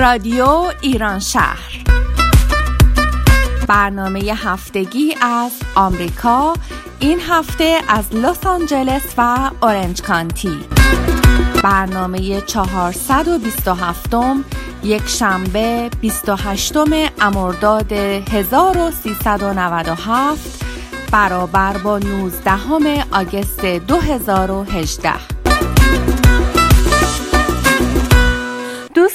رادیو ایران شهر. برنامه هفتگی از آمریکا این هفته از لس آنجلس و اورنج کانتی. برنامه 427 یک شنبه 28 امرداد 1397 برابر با 19 آگست 2018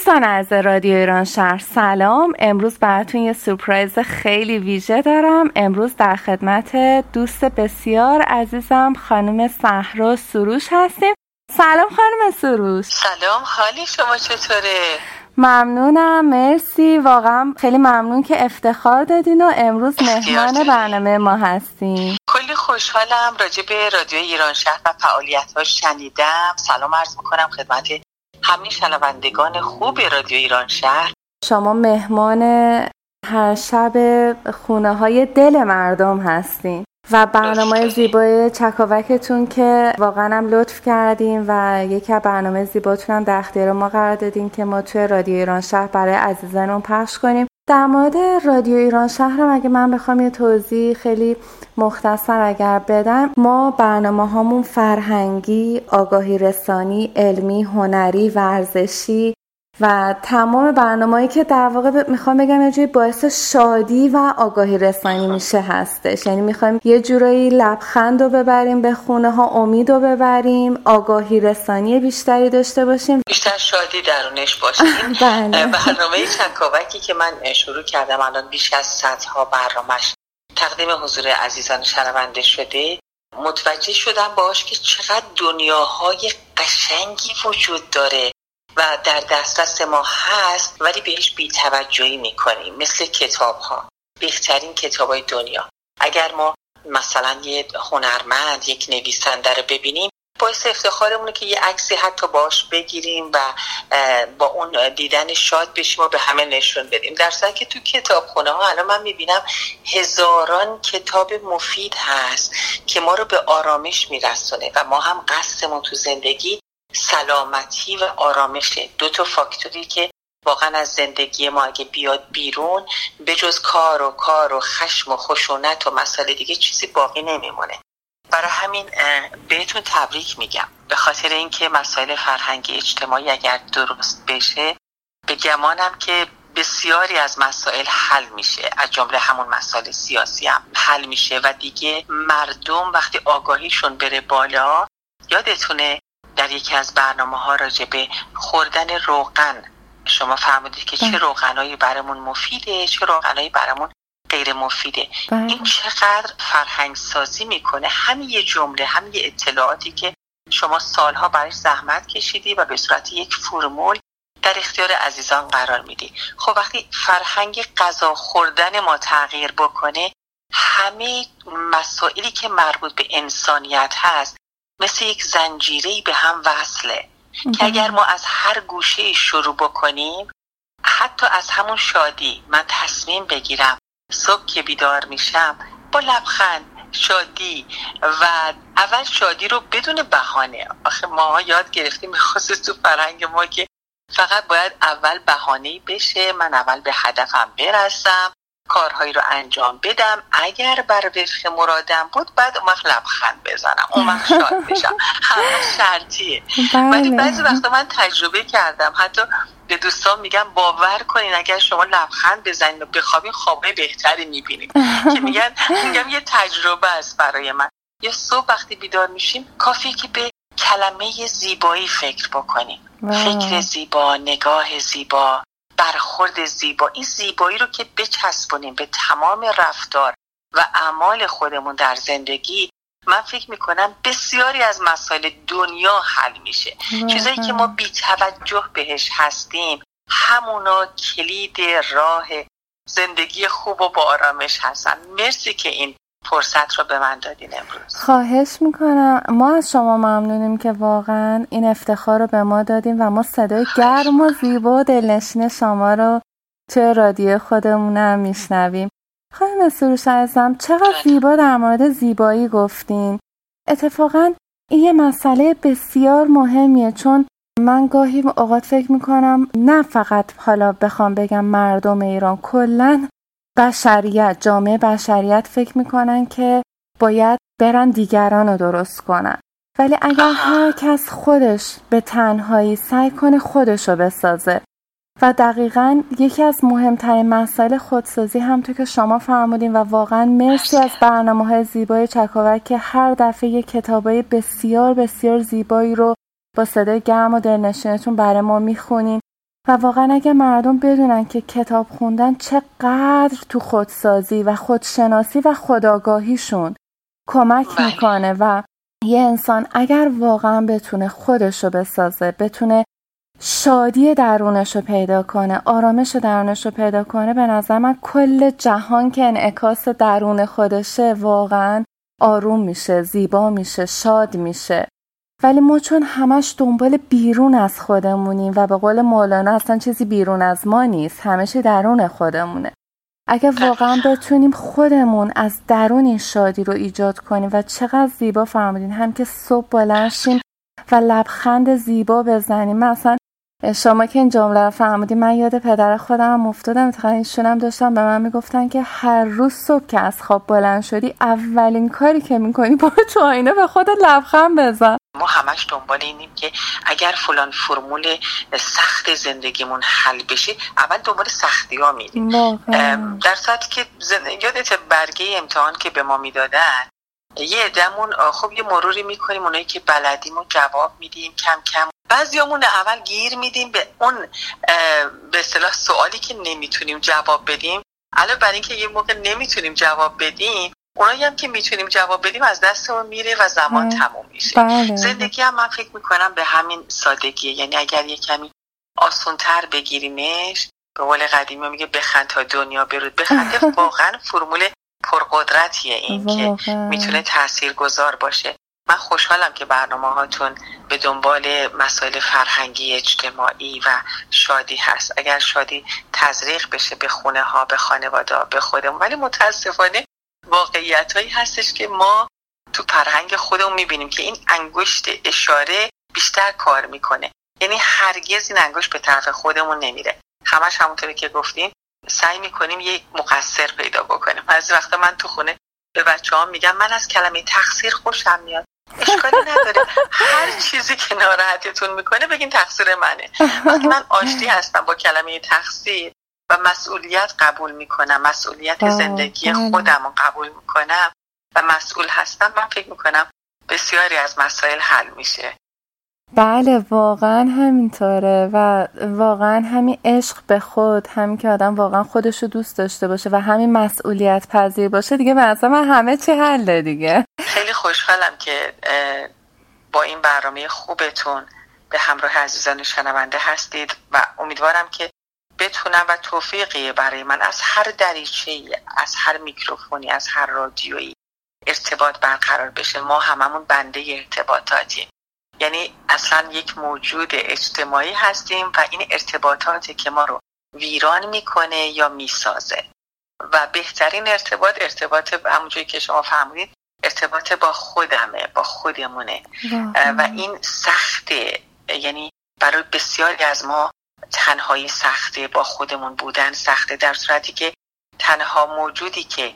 دوستان از رادیو ایران شهر سلام. امروز براتون یه سورپرایز خیلی ویژه دارم. امروز در خدمت دوست بسیار عزیزم خانم صحرا سروش هستیم. سلام خانم سروش. سلام حالی شما چطوره؟ ممنونم مرسی. واقعا خیلی ممنون که افتخار دادین و امروز مهمان برنامه ما هستیم. کلی خوشحالم راجع به رادیو ایران شهر و فعالیت شنیدم. سلام عرض می‌کنم خدمت همه شنوندگان خوب رادیو ایران شهر. شما مهمان هر شب خونه های دل مردم هستین و برنامه زیبای چکاوکتون که واقعا هم لطف کردیم و یکی از برنامه زیباتون هم در اختیار ما قرار دادیم که ما توی رادیو ایران شهر برای عزیزانمون پخش کنیم. در مورد رادیو ایران شهرم اگه من بخوام یه توضیح خیلی مختصر اگر بدم ما برنامه هامون فرهنگی، آگاهی رسانی، علمی، هنری، ورزشی و تمام برنامه‌ای که در واقع می‌خوام بگم یه جوری باعث شادی و آگاهی رسانی میشه هستش. یعنی می‌خوایم یه جورایی لبخند رو ببریم به خونه ها امید رو ببریم آگاهی رسانی بیشتری داشته باشیم. بیشتر شادی درونش باشیم. بله. برنامه چکاوکی که من شروع کردم الان بیش از صدها برنامهش تقدیم حضور عزیزان شنونده شده. متوجه شدم باش که چقدر دنیاهای قشنگی وجود داره. و در دسترس ما هست ولی بهش بیتوجهی می‌کنیم مثل کتاب ها بهترین کتاب های دنیا. اگر ما مثلا یه هنرمند یک نویسنده رو ببینیم باعث افتخارمونه که یه عکسی حتی باش بگیریم و با اون دیدن شاد بشیم و به همه نشون بدیم. در که تو کتاب خونه ها الان من می‌بینم هزاران کتاب مفید هست که ما رو به آرامش میرسونه و ما هم قصدمون تو زندگی سلامتی و آرامشه دو تا فاکتوری که واقعا از زندگی ما اگه بیاد بیرون به جز کار و کار و خشم و خشونت و مسائل دیگه چیزی باقی نمیمونه. برای همین بهتون تبریک میگم. به خاطر اینکه مسائل فرهنگی اجتماعی اگر درست بشه به گمانم که بسیاری از مسائل حل میشه. از جمله همون مسائل سیاسی هم حل میشه و دیگه مردم وقتی آگاهیشون بره بالا یادتونه در یکی از برنامه ها راجع به خوردن روغن شما فرمودید که چه بله. روغنایی برامون مفیده چه روغنایی برامون غیر مفیده بله. این چقدر فرهنگ سازی می‌کنه همین یه جمله همین یه اطلاعاتی که شما سالها برای زحمت کشیدی و به صورت یک فرمول در اختیار عزیزان قرار میدی خب وقتی فرهنگ غذا خوردن ما تغییر بکنه همه مسائلی که مربوط به انسانیت هست مثل یک زنجیره به هم وصله که اگر ما از هر گوشه شروع بکنیم حتی از همون شادی من تصمیم بگیرم صبح که بیدار میشم با لبخند شادی و اول شادی رو بدون بهانه. آخه ما یاد گرفتیم خصوص تو فرهنگ ما که فقط باید اول بهانه بشه من اول به هدفم برسم. کارهایی رو انجام بدم. اگر بر وفق مرادم بود بعد اون وقت لبخند بزنم. اون وقت شاد بشم. همه شرطیه. بله. ولی بعضی وقتا من تجربه کردم. حتی به دوستان میگم باور کنین اگر شما لبخند بزنید و بخوابین خوابه بهتری می‌بینید که میگن میگم یه تجربه است برای من. یه صبح وقتی بیدار میشیم کافی که به کلمه زیبایی فکر بکنیم. فکر زیبا نگاه زیبا. برخورد زیبا. این زیبایی رو که بچسبونیم به تمام رفتار و اعمال خودمون در زندگی من فکر می‌کنم بسیاری از مسائل دنیا حل میشه. چیزایی که ما بی توجه بهش هستیم همونا کلید راه زندگی خوب و با آرامش هستن. مرسی که این فرصت رو به من دادین امروز. خواهش می‌کنم. ما از شما ممنونیم که واقعا این افتخار رو به ما دادیم و ما صدای گرم و زیبا و دلنشین شما رو توی رادیو خودمون هم میشنویم. خواهیم سروش عزیزم چقدر. زیبا در مورد زیبایی گفتین. اتفاقا این یه مسئله بسیار مهمیه چون من گاهی اوقات فکر می‌کنم نه فقط حالا بخوام بگم مردم ایران کلا بشریت جامعه بشریت فکر می‌کنن که باید برن دیگران رو درست کنن. ولی اگر هر کس خودش به تنهایی سعی کنه خودش رو بسازه. و دقیقا یکی از مهمترین مسائل خودسازی همطور که شما فرمودین و واقعا مرسی از برنامه های زیبای چکاوک که هر دفعه یک کتابای بسیار بسیار زیبایی رو با صدای گرم و دلنشینتون برای ما می‌خونین. و واقعا اگه مردم بدونن که کتاب خوندن چقدر تو خودسازی و خودشناسی و خداگاهیشون کمک بله. می‌کنه و یه انسان اگر واقعا بتونه خودش رو بسازه بتونه شادی درونش رو پیدا کنه آرامش درونش رو پیدا کنه به نظر من کل جهان که انعکاس درون خودشه واقعا آروم میشه زیبا میشه شاد میشه ولی ما چون همش دنبال بیرون از خودمونیم و به قول مولانا اصلا چیزی بیرون از ما نیست همشه درون خودمونه. اگه واقعا بتونیم خودمون از درون این شادی رو ایجاد کنیم و چقدر زیبا فرمودین هم که صبح بلند و لبخند زیبا بزنیم. مثلا شما که این جمله رو فهمیدی من یاد پدر خودم افتادم. اتفاقا ایشون داشتم به من می‌گفتن که هر روز صبح که از خواب بلند شدی اولین کاری که می‌کنی برو تو آینه به خود لبخند بزن. ما همش دنبال اینیم که اگر فلان فرمول سخت زندگیمون حل بشه اول دنبال سختی ها میریم. در صورتی که یادت برگه امتحان که به ما می‌دادن یه دمون خب یه مروری می‌کنیم اونایی که بلدیم و جواب میدیم کم کم. بعضیامون اول گیر میدیم به اون به اصطلاح سوالی که نمی‌تونیم جواب بدیم. الان برای اینکه یه موقع نمی‌تونیم جواب بدیم اونایی هم که می‌تونیم جواب بدیم از دستمون میره و زمان تموم میشه. بله. زندگی هم من فکر می‌کنم به همین سادگیه. یعنی اگر یه کمی آسونتر بگیریمش به قول قدیمی میگه بخند تا دنیا برود. بخنده واقعا فرمول پرقدرتیه این که می‌تونه تأثیر گذار باشه. من خوشحالم که برنامه هاتون به دنبال مسائل فرهنگی اجتماعی و شادی هست. اگر شادی تزریق بشه به خونه ها به خانواده به خودمون. ولی متاسفانه واقعیت هایی هستش که ما تو فرهنگ خودمون می‌بینیم که این انگشت اشاره بیشتر کار می‌کنه. یعنی هرگز این انگشت به طرف خودمون نمیره. همش همونطوری که گفتیم سعی می‌کنیم یک مقصر پیدا بکنیم. از وقت من تو خونه به بچه ها میگم من از کلمه تقصیر خوشم میاد. اشکالی نداره. هر چیزی که ناراحتتون می‌کنه بگین تقصیر منه. وقتی من آشتی هستم با کلمه تقصیر و مسئولیت قبول می‌کنم. مسئولیت زندگی بله. خودم رو قبول می‌کنم و مسئول هستم. من فکر می‌کنم بسیاری از مسائل حل میشه. بله واقعا همینطوره و واقعا همین عشق به خود همین که آدم واقعا خودش رو دوست داشته باشه و همین مسئولیت پذیر باشه دیگه مثلا همه چی حله دیگه. خیلی خوشحالم که با این برنامه خوبتون به همراه عزیزان شنونده هستید و امیدوارم که بتونم و توفیقی برای من از هر دریچه از هر میکروفونی از هر رادیویی ارتباط برقرار بشه. ما هممون بنده ارتباطاتیم. یعنی اصلا یک موجود اجتماعی هستیم و این ارتباطاتی که ما رو ویران می‌کنه یا می‌سازه. و بهترین ارتباط ارتباط همونجوری که شما فهمیدید ارتباط با خودمه با خودمونه. و این سخته. یعنی برای بسیاری از ما تنهایی سخته با خودمون بودن سخته در صورتی که تنها موجودی که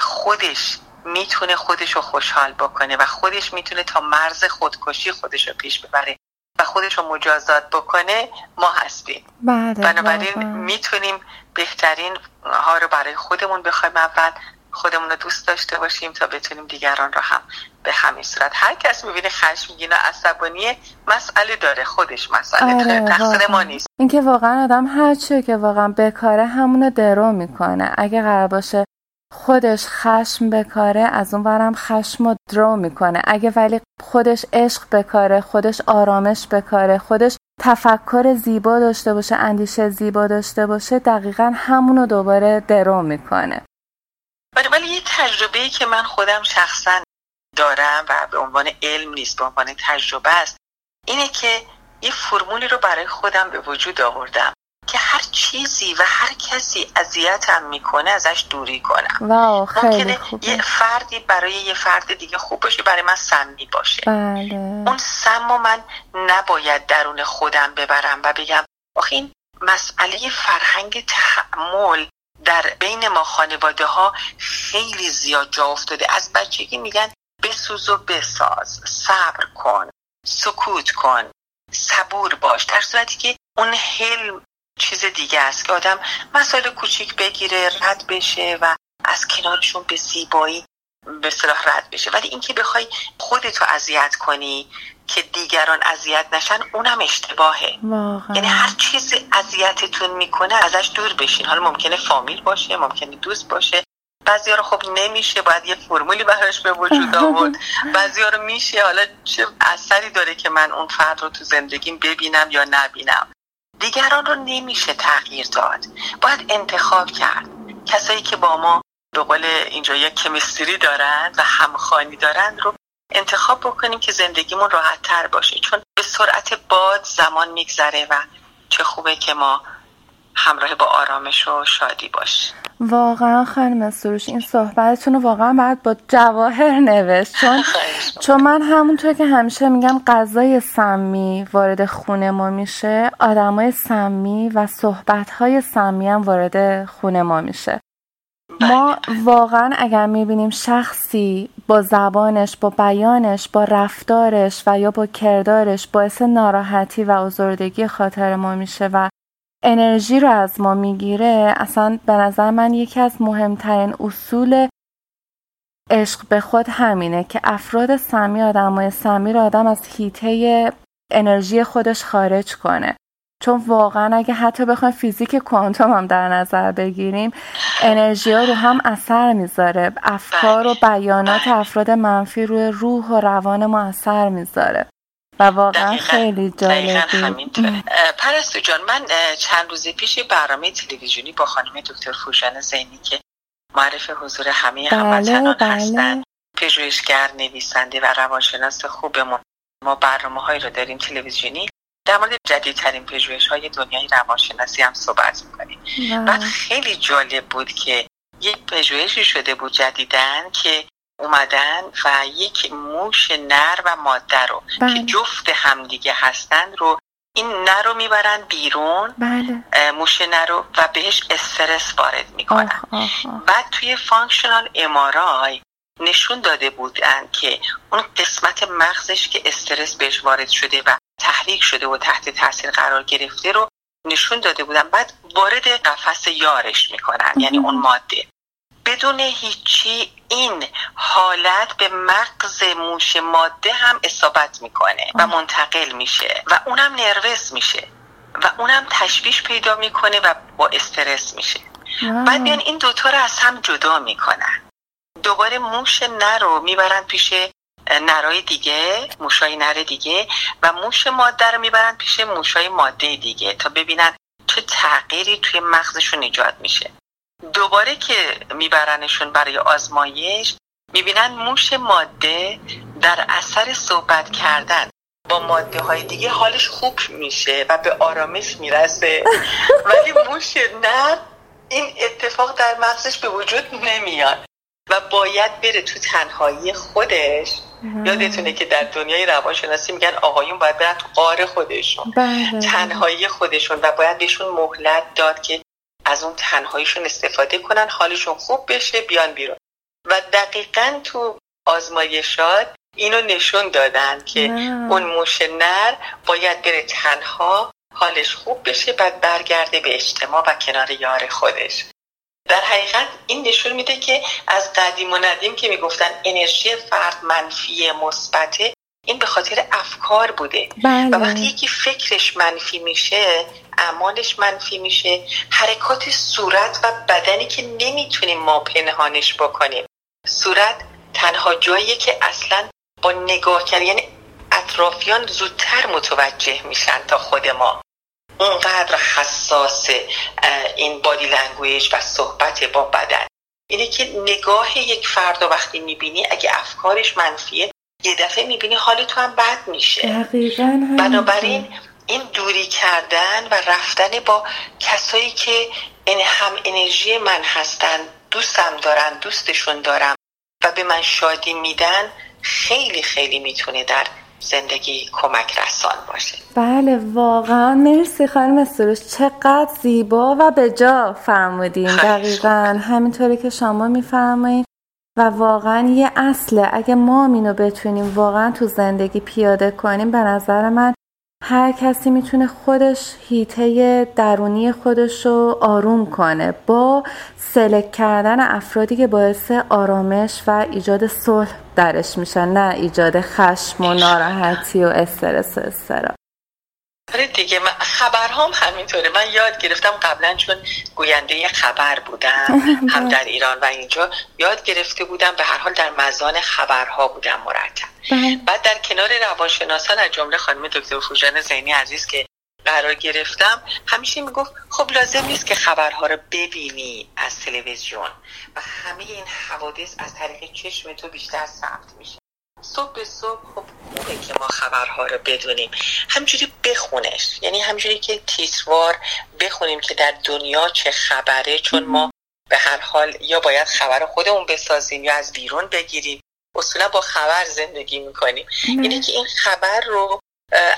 خودش می‌تونه خودش رو خوشحال بکنه و خودش می‌تونه تا مرز خودکشی خودش رو پیش ببره و خودش رو مجازات بکنه ما هستیم. بله بنابراین می‌تونیم بهترین ها رو برای خودمون بخوایم اول خودمون رو دوست داشته باشیم تا بتونیم دیگران رو هم به همین صورت. هر کس می‌بینه خشمگین و عصبانی مسئله داره خودش مسئله آره، داره تقصیر ما نیست. اینکه واقعا آدم هر که واقعا بکاره همونو درو می‌کنه. اگه قرار باشه خودش خشم بکاره از اون برم خشم رو درو می‌کنه. اگه ولی خودش عشق بکاره خودش آرامش بکاره خودش تفکر زیبا داشته باشه اندیشه زیبا داشته باشه دقیقا همونو دوباره درو می‌کنه. ولی یه تجربه ای که من خودم شخصا دارم و به عنوان علم نیست به عنوان تجربه است اینه که یه فرمولی رو برای خودم به وجود آوردم که هر چیزی و هر کسی اذیتم می‌کنه ازش دوری کنم. واو خیلی یه فردی برای یه فرد دیگه خوب باشه برای من سمی باشه. بله. اون سم من نباید درون خودم ببرم و بگم آخه این مسئله فرهنگ تحمل در بین ما خانواده ها خیلی زیاد جا افتاده. از بچگی میگن بسوز و بساز صبر کن سکوت کن صبور باش. در صورتی که اون حلم چیز دیگه است که آدم مسائل کوچیک بگیره رد بشه و از کنارشون به زیبایی به صلاح رد بشه. ولی اینکه بخوای خودتو اذیت کنی که دیگران اذیت نشن اونم اشتباهه. یعنی هر چیز اذیتتون می‌کنه ازش دور بشین. حالا ممکنه فامیل باشه ممکنه دوست باشه. بعضی رو خب نمیشه باید یه فرمولی براش به وجود آورد. بعضی رو میشه. حالا چه اثری داره که من اون فرد رو تو زندگیم ببینم یا نبینم؟ دیگران رو نمیشه تغییر داد. باید انتخاب کرد. کسایی که با ما به قول اینجا یک کمیستری دارند و همخانی دارند رو انتخاب بکنیم که زندگیمون راحت تر باشه. چون به سرعت باد زمان میگذره و چه خوبه که ما همراه با آرامش و شادی باش واقعا خانم سروش این صحبتتون رو واقعا باید با جواهر نوشت. چون چون من همونطور که همیشه میگم غذای سمی وارد خونه ما میشه آدمای سمی و صحبتهای سمی هم وارد خونه ما میشه. ما. واقعا اگر می‌بینیم شخصی با زبانش با بیانش با رفتارش و یا با کردارش باعث ناراحتی و آزردگی خاطر ما میشه و انرژی رو از ما می‌گیره اصلا به نظر من یکی از مهمترین اصول عشق به خود همینه که افراد سمی آدمای سمی رو آدم از هیته انرژی خودش خارج کنه چون واقعا اگه حتی بخوایم فیزیک کوانتوم هم در نظر بگیریم انرژی ها رو هم اثر می‌ذاره. افکار و بیانات افراد منفی روی روح و روان ما اثر می‌ذاره. و واقعا خیلی جالبی. پرستو جان من چند روز پیش برنامه تلویزیونی با خانم دکتر فوشان زینی که معرف حضور همه بله، هموطنان بله. هستن پژوهشگر نویسنده و روانشناس خوبمون ما برنامه هایی رو داریم تلویزیونی. در مورد جدیدترین پژوهش های دنیای روانشناسی هم صحبت می‌کنیم بعد خیلی جالب بود که یک پژوهشی شده بود جدیدن که اومدن و یک موش نر و ماده رو بله. که جفت همدیگه هستند رو این نر رو می‌برن بیرون بله. موش نر رو و بهش استرس وارد می‌کنن بعد توی functional MRI نشون داده بودن که اون قسمت مغزش که استرس بهش وارد شده و تحریک شده و تحت تاثیر قرار گرفته رو نشون داده بودن. بعد وارد قفس یارش می‌کنن یعنی اون ماده. بدون هیچی این حالت به مغز موش ماده هم اصابت می‌کنه و منتقل میشه و اونم نروس میشه و اونم تشویش پیدا می‌کنه و با استرس میشه. بعد بیان این دوتا رو از هم جدا می‌کنن. دوباره موش نر رو می‌برن پیش نرای دیگه موشای نر دیگه و موش ماده رو می‌برن پیش موشای ماده دیگه تا ببینن چه تغییری توی مغزشون ایجاد میشه. دوباره که میبرنشون برای آزمایش می‌بینن موش ماده در اثر صحبت کردن با ماده های دیگه حالش خوب میشه و به آرامش می‌رسه. ولی موش نر این اتفاق در مغزش به وجود نمیاد. و باید بره تو تنهایی خودش. یادتونه که در دنیای روانشناسی میگن آقایون باید برن تو قار خودشون. بله. تنهایی خودشون و باید بهشون مهلت داد که از اون تنهاییشون استفاده کنن حالشون خوب بشه بیان بیرون. و دقیقا تو آزمایشات اینو نشون دادن که اون موش نر باید بره تنها حالش خوب بشه بعد برگرده به اجتماع و کنار یار خودش. در حقیقت این نشون میده که از قدیم و ندیم که می‌گفتن انرژی فرد منفی مثبته این به خاطر افکار بوده. بله. و وقتی یکی فکرش منفی میشه اعمالش منفی میشه حرکات صورت و بدنی که نمی‌تونیم ما پنهانش بکنیم. صورت تنها جاییه که اصلا با نگاه کردن یعنی اطرافیان زودتر متوجه میشن تا خود ما. اونقدر حساس این بادی لنگویج و صحبت با بدن. اینه که نگاه یک فرد وقتی می‌بینی اگه افکارش منفیه یه دفعه می‌بینی حال تو هم بد میشه. بنابراین این دوری کردن و رفتن با کسایی که این هم انرژی من هستن دوستم دارن دوستشون دارم و به من شادی میدن خیلی خیلی می‌تونه در زندگی کمک رسان باشه. بله واقعا. مرسی خانم سروش. چقدر زیبا و به جا فرمودین. دقیقا همینطوری که شما میفرمایید. و واقعا یه اصله. اگه ما اینو بتونیم واقعا تو زندگی پیاده کنیم به نظر من هر کسی می‌تونه خودش هیته درونی خودش رو آروم کنه. با سلک کردن افرادی که باعث آرامش و ایجاد صلح درش میشن نه ایجاد خشم و ناراحتی و استرس و استرا آره دیگه خبرهام همینطوره. من یاد گرفتم قبلا چون گوینده خبر بودم هم در ایران و اینجا یاد گرفته بودم به هر حال در مزان خبرها بودم مرتب. بله. بعد در کنار روانشناسان از جمله خانم دکتر فوجان زینی عزیز که قرار گرفتم همیشه می‌گفت خب لازم نیست که خبرها رو ببینی از تلویزیون. و همه این حوادث از طریق چشم تو بیشتر ثبت میشه. صبح به صبح خب خوبه که ما خبرها رو بدونیم. همجوری بخونش. یعنی همجوری که تیسوار بخونیم که در دنیا چه خبره چون ما به هر حال یا باید خبر خودمون بسازیم یا از بیرون بگیریم. اصولا با خبر زندگی می‌کنیم. اینه که این خبر رو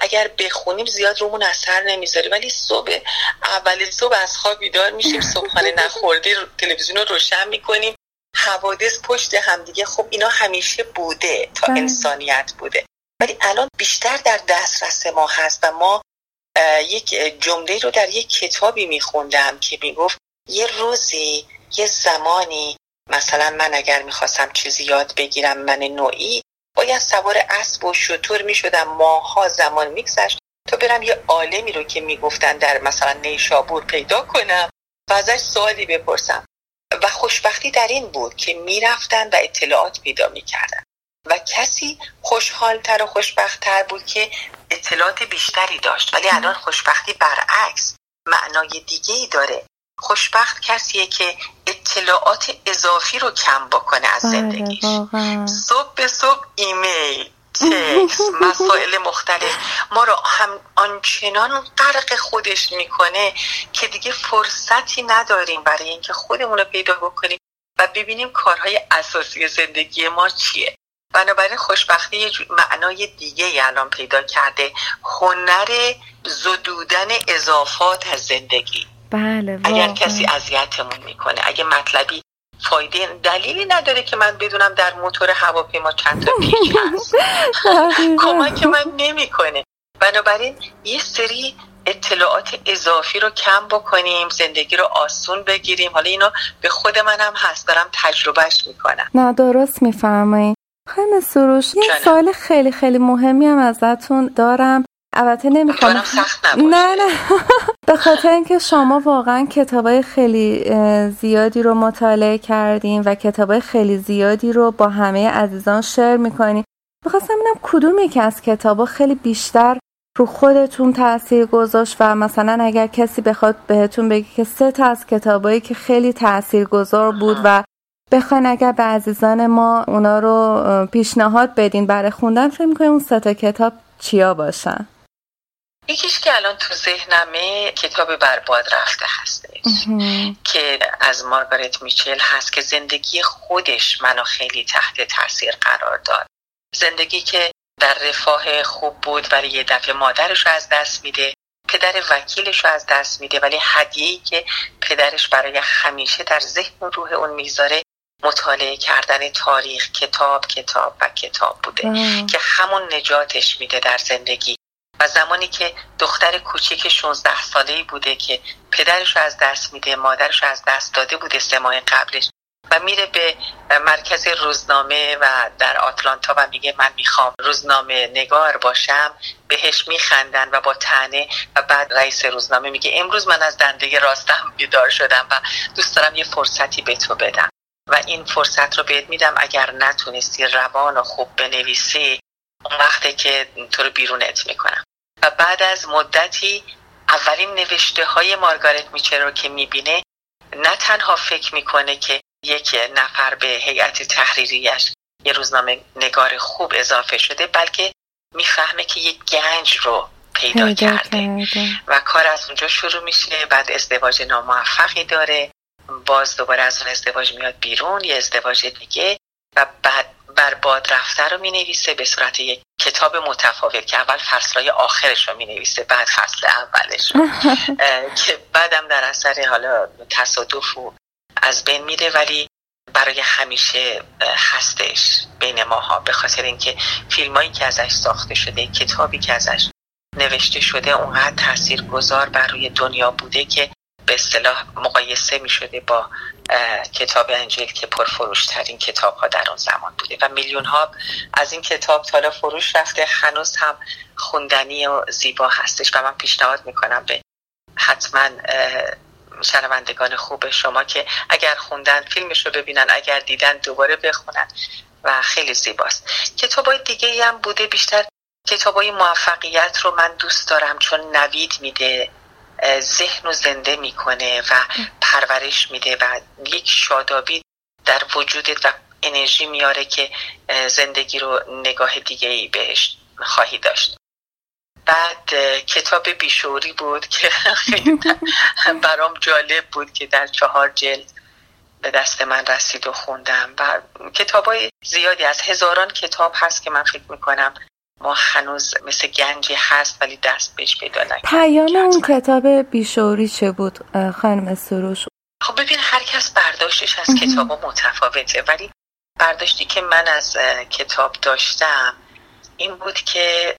اگر بخونیم زیاد رومون اثر نمی‌ذاره. ولی صبح اول صبح از خواب بیدار میشیم صبحانه نخورده تلویزیون رو روشن می‌کنیم. حوادث پشت همدیگه. خب اینا همیشه بوده تا بله. انسانیت بوده. ولی الان بیشتر در دسترس ما هست و ما یک جمله رو در یک کتابی میخوندم که می‌گفت یه روزی یه زمانی مثلا من اگر می‌خواستم چیزی یاد بگیرم من نوعی باید سوار اسب و شطور می‌شدم ماها زمان میگذشت تا برم یه عالمی رو که می‌گفتن در مثلا نیشابور پیدا کنم و ازش سوالی بپرسم. و خوشبختی در این بود که می‌رفتن و اطلاعات پیدا می‌کردن. و کسی خوشحالتر و خوشبختتر بود که اطلاعات بیشتری داشت. ولی الان خوشبختی برعکس معنای دیگه ای داره. خوشبخت کسیه که اطلاعات اضافی رو کم بکنه از بله، زندگیش. صبح به صبح ایمیل تکس مسائل مختلف. ما رو هم آنچنان غرق خودش می‌کنه که دیگه فرصتی نداریم برای اینکه خودمون رو پیدا بکنیم و ببینیم کارهای اساسی زندگی ما چیه. بنابراین خوشبختی یه معنای دیگه ای الان پیدا کرده. هنر زدودن اضافات از زندگی. بله اگر کسی اذیتمون می‌کنه اگه مطلبی فایده دلیلی نداره که من بدونم در موتور هواپیما چند تا پیچ هست. کمک من نمی‌کنه. بنابراین یه سری اطلاعات اضافی رو کم بکنیم زندگی رو آسون بگیریم. حالا اینو به خود منم هست دارم تجربهش می‌کنم. نه درست میفرمایید خیلی سروش یه سال خیلی خیلی مهمی هم ازتون دارم. البته نمی‌خوام. نه نه. به خاطر اینکه شما واقعا کتابای خیلی زیادی رو مطالعه کردین و کتابای خیلی زیادی رو با همه عزیزان شیر می‌کنین. می‌خواستم ببینم کدوم یکی از کتابا خیلی بیشتر رو خودتون تاثیر گذاشت و مثلا اگر کسی بخواد بهتون بگه که سه تا از کتابایی که خیلی تاثیر گذار بود و بخواین اگر به عزیزان ما اونا رو پیشنهاد بدین برای خوندن فکر می‌کنیم اون سه تا کتاب چیا باشن؟ یکیش که الان تو ذهنمه کتاب برباد رفته هستش که از مارگارت میچل هست که زندگی خودش منو خیلی تحت تاثیر قرار داد. زندگی که در رفاه خوب بود ولی یه دفعه مادرش رو از دست میده پدر وکیلش رو از دست میده ولی هدیه‌ای که پدرش برای همیشه در ذهن و روح اون می‌ذاره مطالعه کردن تاریخ کتاب کتاب و کتاب بوده که همون نجاتش میده در زندگی. و زمانی که دختر کوچیک 16 ساله بوده که پدرش رو از دست میده مادرش رو از دست داده بوده سه ماه قبلش و میره به مرکز روزنامه و در آتلانتا و میگه من می‌خوام روزنامه نگار باشم. بهش میخندن و با تنه و بعد رئیس روزنامه میگه امروز من از دنده راستم بیدار شدم و دوست دارم یه فرصتی به تو بدم و این فرصت رو بهت میدم. اگر نتونستی روان و خوب بنویسی اون وقته که تو رو بیرونت می‌کنم. و بعد از مدتی اولین نوشته های مارگارت میچر رو که می‌بینه نه تنها فکر می‌کنه که یک نفر به هیئت تحریریش یه روزنامه نگار خوب اضافه شده بلکه می‌فهمه که یک گنج رو پیدا, پیدا کرده. و کار از اونجا شروع میشه بعد ازدواج ناموفقی داره باز دوباره از اون ازدواج میاد بیرون یه ازدواج دیگه و بعد بر باد رفته رو می نویسه به صورت یک کتاب متفاوت که اول فصلهای آخرش رو می نویسه بعد فصل اولش رو. که بعدم در اثر حالا تصادف و از بین میره ولی برای همیشه هستش بین ماها. به خاطر اینکه فیلمایی که ازش ساخته شده کتابی که ازش نوشته شده اونقدر تاثیر گذار بر روی دنیا بوده که به اصطلاح مقایسه می شده با کتاب انجیل که پرفروشترین کتاب ها در اون زمان بوده و میلیون ها از این کتاب تالا فروش رفته هنوز هم خوندنی و زیبا هستش و من پیشنهاد می‌کنم به حتما شنوندگان خوب شما که اگر خوندن فیلمش رو ببینن اگر دیدن دوباره بخونن و خیلی زیباست. کتاب های دیگه هم بوده بیشتر کتاب های موفقیت رو من دوست دارم چون نوید میده. ذهن و زنده می‌کنه و پرورش میده و یک شادابی در وجودت و انرژی میاره که زندگی رو نگاه دیگه ای بهش خواهی داشت. بعد کتاب بیشوری بود که خیلی برام جالب بود که در چهار جلد به دست من رسید و خوندم و کتاب های زیادی از هزاران کتاب هست که من فکر می‌کنم ما هنوز مثل گنجی هست ولی دست بهش پیدا نکردیم. پیام اون کتاب بیشوری چه بود خانم سروش؟ خب ببین هر کس برداشتش از کتاب متفاوته. ولی برداشتی که من از کتاب داشتم این بود که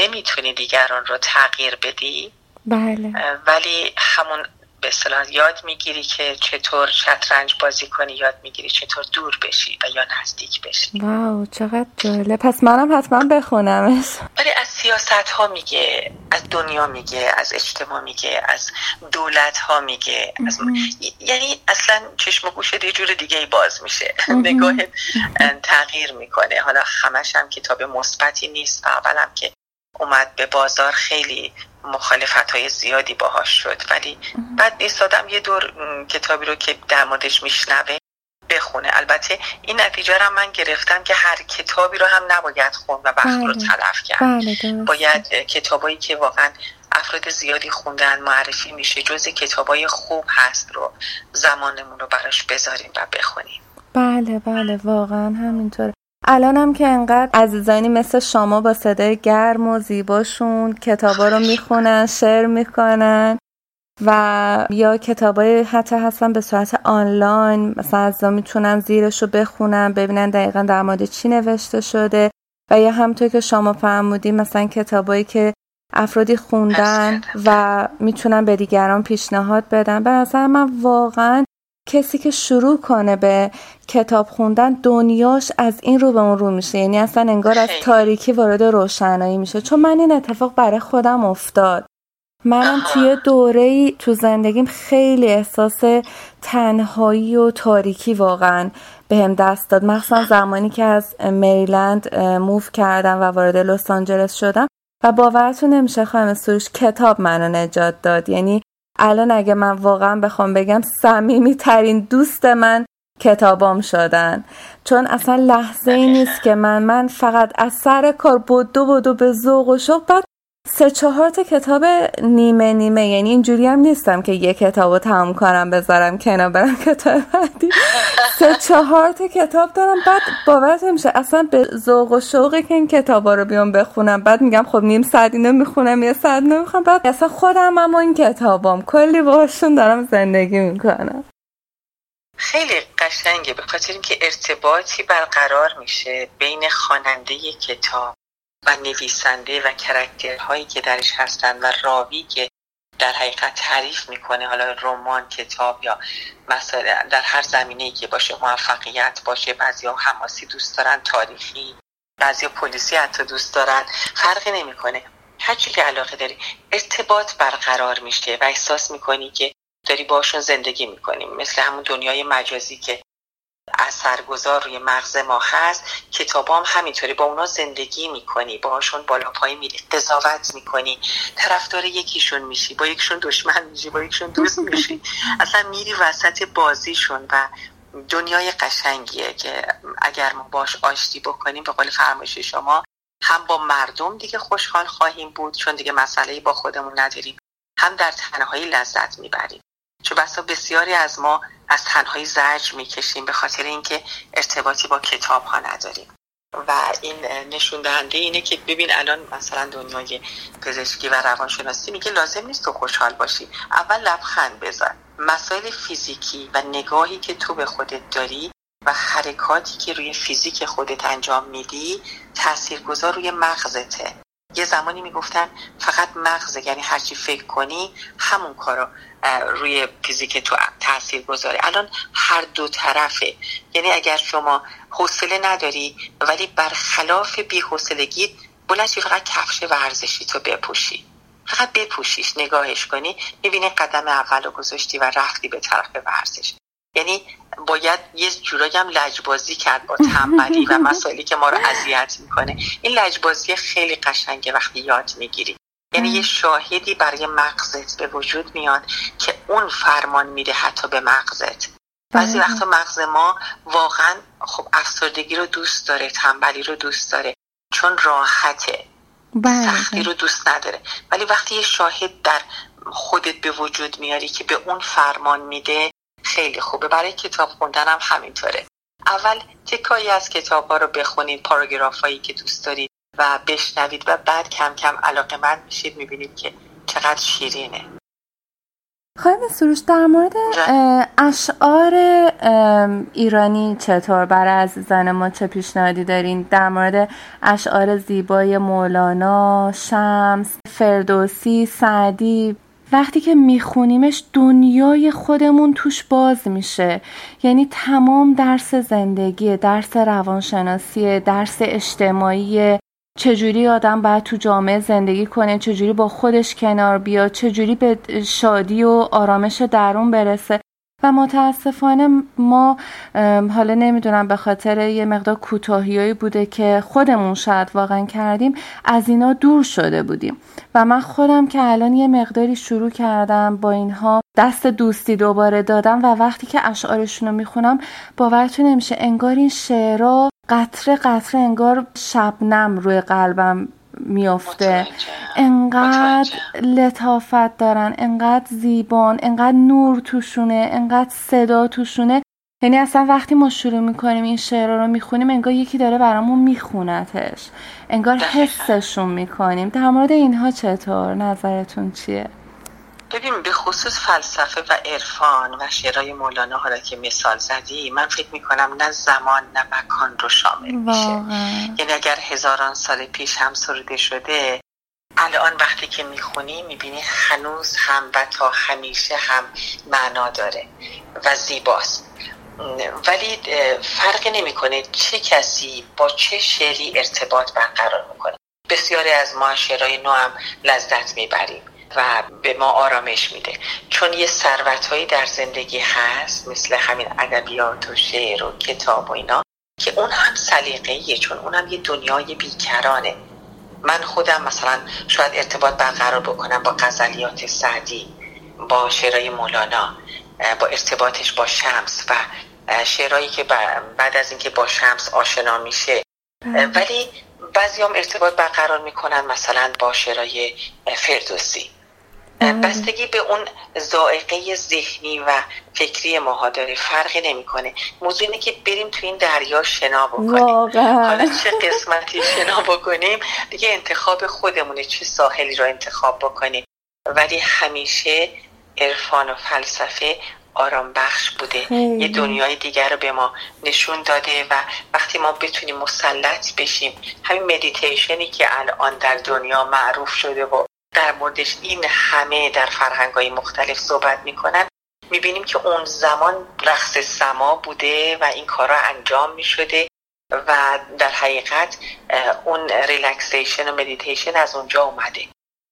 نمی‌تونی دیگران رو تغییر بدی. بله. ولی همون به اصطلاح یاد می‌گیری که چطور شطرنج بازی کنی یاد می‌گیری چطور دور بشی و یا نزدیک بشی. واو چقدر جالب. پس منم حتما بخونمش. ولی از سیاست ها میگه از دنیا میگه از اجتماع میگه از دولت ها میگه. از... یعنی اصلا چشم و گوشت یه جور دیگه ای باز میشه. نگاه تغییر می‌کنه. حالا همش هم کتاب مثبتی نیست. و اولم که اومد به بازار خیلی مخالفت های زیادی باهاش شد. ولی بعد ایستادم یه دور کتابی رو که در موردش میشنوه بخونه. البته این نتیجه رو من گرفتم که هر کتابی رو هم نباید خون و وقت رو بله. تلف کرد. بله باید کتابایی که واقعا افراد زیادی خوندن معرفی میشه جز کتابای خوب هست رو زمانمون رو براش بذاریم و بخونیم. بله بله واقعا همینطوره. الانم که انقدر عزیزانی مثل شما با صدای گرم و زیباشون کتابا رو می‌خونن شعر می‌کنن و یا کتابای حتی هستن به صورت آنلاین مثلا از می‌تونن زیرش رو بخونن ببینن دقیقا در مورد چی نوشته شده و یا همطور که شما فرمودی مثلا کتابایی که افرادی خوندن و می‌تونن به دیگران پیشنهاد بدن. به نظر من واقعا کسی که شروع کنه به کتاب خوندن دنیاش از این رو به اون رو میشه. یعنی اصلا انگار از تاریکی وارد روشنایی میشه. چون من این اتفاق برای خودم افتاد. منم توی دوره ای تو زندگیم خیلی احساس تنهایی و تاریکی واقعا به هم دست داد. مخصوصا زمانی که از مریلند موف کردم و وارد لس آنجلس شدم. و باورتون نمیشه خواهم سروش کتاب منو نجات داد. یعنی الان اگه من واقعا بخوام بگم صمیمی ترین دوست من کتابام شدن. چون اصلا لحظه ای نیست که من من فقط از سر کار بدو بدو به ذوق و شوق بعد سه چهار تا کتاب نیمه نیمه یعنی اینجوری هم نیستم که یه کتاب رو تمام کنم بذارم کنار برم کتاب بعدی. سه چهار تا کتاب دارم بعد باورت میشه اصلا به ذوق و شوقی که این کتابا رو بیام بخونم. بعد میگم خب نیم ساعت اینو می‌خونم یه ساعت نمی‌خونم. بعد اصلا خودم هم این کتابام کلی باشون دارم زندگی می‌کنم. خیلی قشنگه به خاطر اینکه ارتباطی برقرار میشه بین خواننده کتاب. و نویسنده و کرکترهایی که درش هستن و راوی که در حقیقت تعریف می‌کنه حالا رمان کتاب یا مثلا در هر زمینه که باشه موفقیت باشه بعضی ها حماسی دوست دارن تاریخی بعضی پلیسی حتی دوست دارن فرقی نمی‌کنه. هرچی که علاقه داری ارتباط برقرار میشه و احساس می‌کنی که داری باشون زندگی می‌کنیم مثل همون دنیای مجازی که اثرگذار روی مغز ما هست. کتاب هم همینطوری با اونا زندگی می‌کنی باهاشون بالا پایی میری قضاوت می‌کنی. طرفدار یکیشون میشی با یکشون دشمن میشی با یکشون دوست میشی. اصلا میری وسط بازیشون و دنیای قشنگیه که اگر ما باش آشتی بکنیم به قول فرمایش شما هم با مردم دیگه خوشحال خواهیم بود چون دیگه مسئله با خودمون نداریم. هم در تنهایی لذت می‌بریم. چون بسا بسیاری از ما از تنهایی زرج می‌کشیم به خاطر اینکه ارتباطی با کتاب ها نداریم. و این نشون دهنده اینه که ببین الان مثلا دنیای پزشکی و روانشناسی میگه لازم نیست تو خوشحال باشی. اول لبخند بزن. مسائل فیزیکی و نگاهی که تو به خودت داری و حرکاتی که روی فیزیک خودت انجام میدی تاثیرگذار روی مغزته. یه زمانی می‌گفتن فقط مغز یعنی هرچی فکر کنی همون کارو روی فیزیک تو تاثیر گذاره. الان هر دو طرفه. یعنی اگر شما حوصله نداری ولی برخلاف بی حوصلگی بلنشی فقط کفش ورزشی تو بپوشی. فقط بپوشیش نگاهش کنی می‌بینی قدم اول رو گذاشتی و رفتی به طرف ورزش. یعنی باید یه جورایی هم لجبازی کرد با تنبلی و مسائلی که ما رو اذیت می‌کنه. این لجبازی خیلی قشنگه وقتی یاد می‌گیری. یعنی یه شاهدی برای مغزت به وجود میاد که اون فرمان میده حتی به مغزت. بعضی بله. وقتا مغز ما واقعا خب افسردگی رو دوست داره تنبلی رو دوست داره چون راحته. بله. سختی رو دوست نداره. ولی وقتی یه شاهد در خودت به وجود میاری که به اون فرمان میده خیلی خوبه. برای کتاب خوندن هم همینطوره. اول تکایی از کتاب ها رو بخونید پاراگراف هایی که دوست دارید و بشنوید و بعد کم کم علاقه من میشید می‌بینید که چقدر شیرینه. خواهیم سروش در مورد اشعار ایرانی چطور؟ برای عزیزان ما چه پیشنهادی دارین؟ در مورد اشعار زیبای مولانا شمس فردوسی سعدی وقتی که میخونیمش دنیای خودمون توش باز میشه. یعنی تمام درس زندگی درس روانشناسی درس اجتماعی چجوری آدم باید تو جامعه زندگی کنه چجوری با خودش کنار بیاد چجوری به شادی و آرامش درون برسه. و متاسفانه ما حالا نمی‌دونم به خاطر یه مقدار کوتاهیایی بوده که خودمون شاید واقعا کردیم از اینا دور شده بودیم. و من خودم که الان یه مقداری شروع کردم با اینها دست دوستی دوباره دادم و وقتی که اشعارشون رو می‌خونم باورتون نمیشه انگار این شعرها قطره قطره انگار شبنم روی قلبم میافته. انقدر لطافت دارن انقدر زیبان انقدر نور توشونه انقدر صدا توشونه. یعنی اصلا وقتی ما شروع می‌کنیم این شعر رو می‌خونیم انگار یکی داره برامون میخونتش. انگار حسشون می‌کنیم. در مورد اینها چطور؟ نظرتون چیه؟ ببین به خصوص فلسفه و عرفان و شعرهای مولانا حالا که مثال زدی من فکر می‌کنم نه زمان نه مکان رو شامل میشه. یعنی اگر هزاران سال پیش هم سروده شده الان وقتی که می‌خونی می‌بینی هنوز هم و تا همیشه هم معنا داره و زیباست. ولی فرق نمی‌کنه چه کسی با چه شعری ارتباط برقرار می‌کنه. بسیاری از ما شعرهای نو هم لذت می‌بریم. و به ما آرامش میده. چون یه ثروت در زندگی هست مثل همین ادبیات و شعر و کتاب و اینا که اون هم سلیقه‌ایه چون اون هم یه دنیای بیکرانه. من خودم مثلا شاید ارتباط برقرار بکنم با غزلیات سعدی با شعرهای مولانا با ارتباطش با شمس و شعرهایی که بعد از اینکه با شمس آشنا میشه. بله. ولی بعضی هم ارتباط برقرار می‌کنن مثلا با شعرهای فردوسی. بستگی به اون زائقه ذهنی و فکری ماها داره. فرقی نمی‌کنه. موضوع اینه که بریم تو این دریا شنا بکنیم. حالا چه قسمتی شنا بکنیم؟ دیگه انتخاب خودمونه چه ساحلی رو انتخاب بکنیم. ولی همیشه عرفان و فلسفه آرام بخش بوده. یه دنیای دیگر رو به ما نشون داده و وقتی ما بتونیم مسلط بشیم همین مدیتیشنی که الان در دنیا معروف شده و در موردش این همه در فرهنگ های مختلف صحبت می‌کنن می‌بینیم که اون زمان رقص سماع بوده و این کارا انجام می‌شده و در حقیقت اون relaxation و مدیتیشن از اونجا اومده.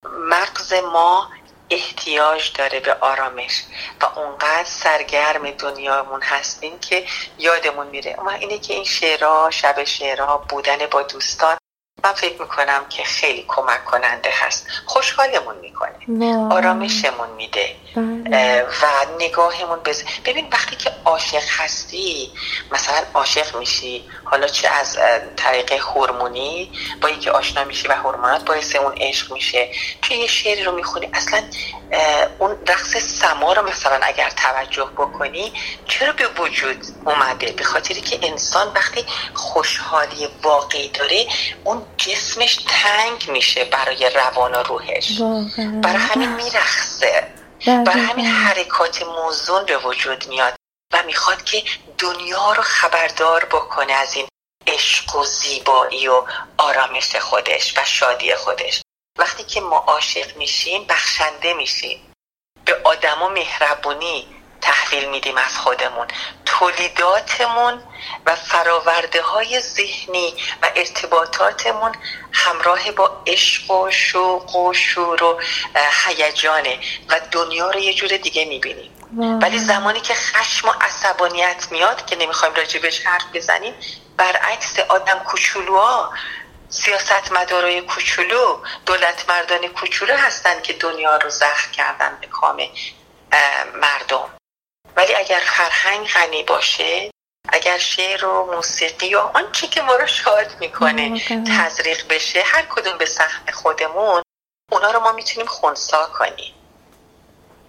مغز ما احتیاج داره به آرامش و اونقدر سرگرم دنیامون هستیم که یادمون میره. اما اینه که این شعرها شب شعرها بودن با دوستان من فکر می‌کنم که خیلی کمک کننده هست. خوشحالمون می‌کنه. آرامشمون میده. بله. و نگاهمون بز... ببین وقتی که عاشق هستی مثلا عاشق میشی حالا چه از طریق هورمونی با یکی آشنا میشی و هورمونات باعث اون عشق میشه. که یه شعری رو می‌خونی اصلا اون رقص سما رو مثلا اگر توجه بکنی چرا به وجود اومده؟ به خاطری که انسان وقتی خوشحالی واقعی داره اون جسمش تنگ میشه برای روان و روحش. برای همین میرخصه برای همین حرکات موزون به وجود میاد. و می‌خواد که دنیا رو خبردار بکنه از این عشق و زیبایی و آرامش خودش و شادی خودش. وقتی که ما عاشق میشیم بخشنده میشیم. به آدم مهربونی تحویل میدیم از خودمون. تولیداتمون و فراورده های ذهنی و ارتباطاتمون همراه با عشق و شوق و شور و هیجانه و دنیا رو یه جور دیگه می‌بینیم. ولی زمانی که خشم و عصبانیت میاد که نمی‌خوایم راجبش حرف بزنیم برعکس آدم کوچولوها سیاست مدارای کوچولو دولت مردان کوچولو هستن که دنیا رو زخم کردن به کام مردم. ولی اگر فرهنگ غنی باشه اگر شعر و موسیقی و آنچه که ما رو شاد می‌کنه تزریق بشه هر کدوم به سهم خودمون اونا رو ما می‌تونیم خونسا کنیم.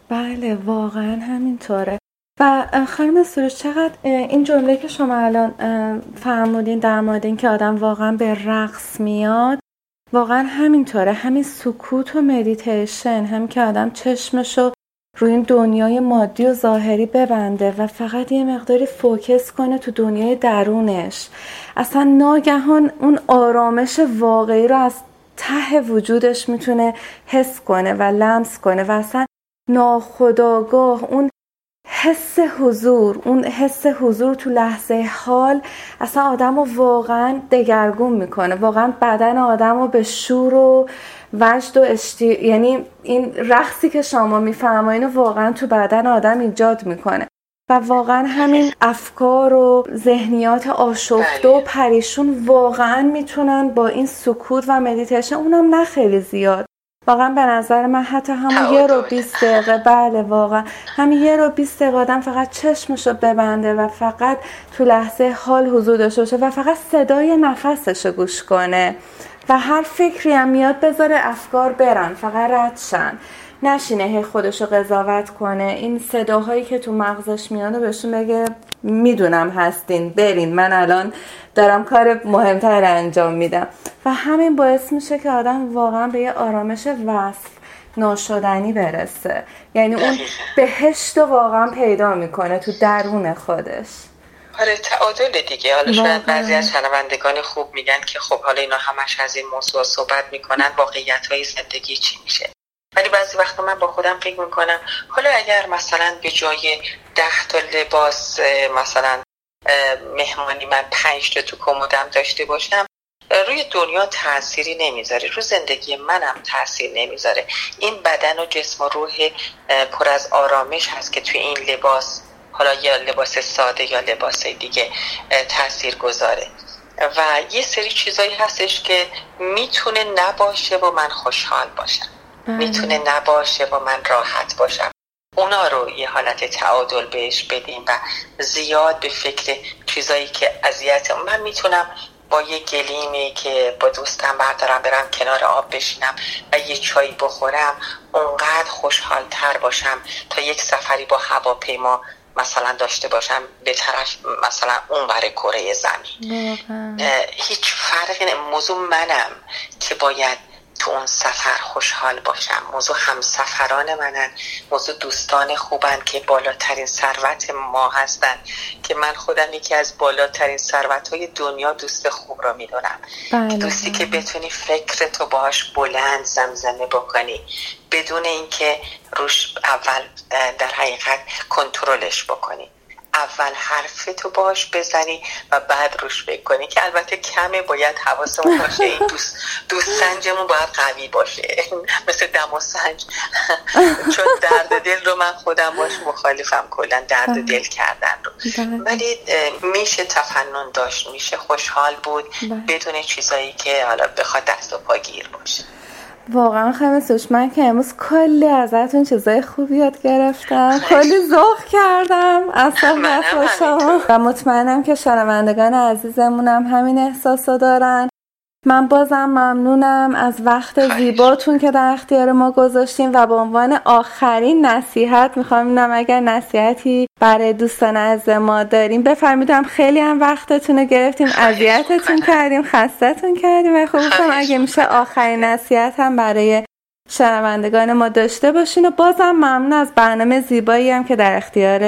بله واقعا همینطوره. و خانم سروش چقدر این جمله که شما الان فرمودین در مورد اینکه آدم واقعا به رقص میاد واقعا همینطوره. همین سکوت و مدیتیشن هم که آدم چشمشو روی این دنیای مادی و ظاهری ببنده و فقط یه مقداری فوکس کنه تو دنیای درونش. اصلا ناگهان اون آرامش واقعی رو از ته وجودش می‌تونه حس کنه و لمس کنه و اصلا ناخداگاه اون حس حضور اون حس حضور تو لحظه حال اصلا آدم رو واقعا دگرگون می‌کنه. واقعا بدن آدم رو به شور و وجد و اشتی... یعنی این رقصی که شما میفرمایین واقعا تو بدن آدم ایجاد می‌کنه. و واقعا همین افکار و ذهنیات آشفته و پریشون واقعا می‌تونن با این سکوت و مدیتیشن اونم نه خیلی زیاد. واقعا به نظر من حتی همون یه رو بیست دقیقه بله واقعا. همین یه رو بیست دقیقه آدم فقط چشمشو ببنده و فقط تو لحظه حال حضور داشته باشه و فقط صدای نفسش گوش کنه و هر فکری هم میاد بذاره افکار برن فقط رد شن. نشینه هی خودشو قضاوت کنه. این صداهایی که تو مغزش میاد و بهشون بگه می‌دونم هستین برین. من الان دارم کار مهمتر انجام میدم. و همین باعث میشه که آدم واقعا به یه آرامش وصف ناشدنی برسه. یعنی اون بهشت واقعا پیدا می‌کنه تو درون خودش. آره تعادل دیگه. حالا شاید بعضی از شنوندگان خوب میگن که خب حالا اینا همش از این موضوع صحبت می‌کنن واقعیت های زندگی چی میشه؟ ولی بعضی وقتا من با خودم فکر می‌کنم حالا اگر مثلا به جای ده تا لباس مثلا مهمانی من پنج تا تو کمدم داشته باشم روی دنیا تأثیری نمی‌ذاره رو زندگی منم تاثیر نمی‌ذاره این بدن و جسم و روح پر از آرامش هست که توی این لباس حالا یا لباس ساده یا لباس دیگه تاثیر گذاره و یه سری چیزایی هستش که می‌تونه نباشه و من خوشحال باشم. می‌تونه نباشه و من راحت باشم. اونا رو یه حالت تعادل بهش بدیم و زیاد به فکر چیزایی که اذیت من می‌تونم با یه گلیمی که با دوستم بردارم برم کنار آب بشینم و یه چایی بخورم اونقدر خوشحالتر باشم تا یک سفری با هواپیما مثلا داشته باشم به طرف مثلا اون بر کره زمین. هیچ فرقی موضوع منم که باید تو اون سفر خوشحال باشم. موضوع همسفران منن. موضوع دوستان خوبن که بالاترین ثروت ما هستن. که من خودم یکی از بالاترین ثروت های دنیا دوست خوب رو می‌دونم. بله. دوستی که بتونی فکر تو باش بلند زمزمه بکنی. بدون اینکه روش اول در حقیقت کنترلش بکنی. اول حرف تو باش بزنی و بعد روش بکنی که البته کمه باید حواسمون باشه. این دوست, دوست سنجمون باید قوی باشه. مثل دم و سنج. چون درد دل رو من خودم باش مخالفم. کلا درد دل کردن رو. بله. ولی میشه تفنن داشت. میشه خوشحال بود. بله. بدون چیزایی که حالا بخواد دست و پاگیر باشه. واقعا خیلی سوش من که امروز کلی ازتون چیزای خوبی یاد گرفتم. کلی ذوق کردم. صحبت شما و مطمئنم که شنوندگان عزیزمونم همین احساسو دارن. من بازم ممنونم از وقت زیباتون که در اختیار ما گذاشتیم و به عنوان آخرین نصیحت می‌خوام اینم اگر نصیحتی برای دوستان از ما داریم بفرمیدم خیلی هم وقتتون رو گرفتیم اذیتتون کردیم خستتون کردیم و خب اگه میشه آخرین نصیحت هم برای شنوندگان ما داشته باشین و بازم ممنون از برنامه زیبایی هم که در اختیار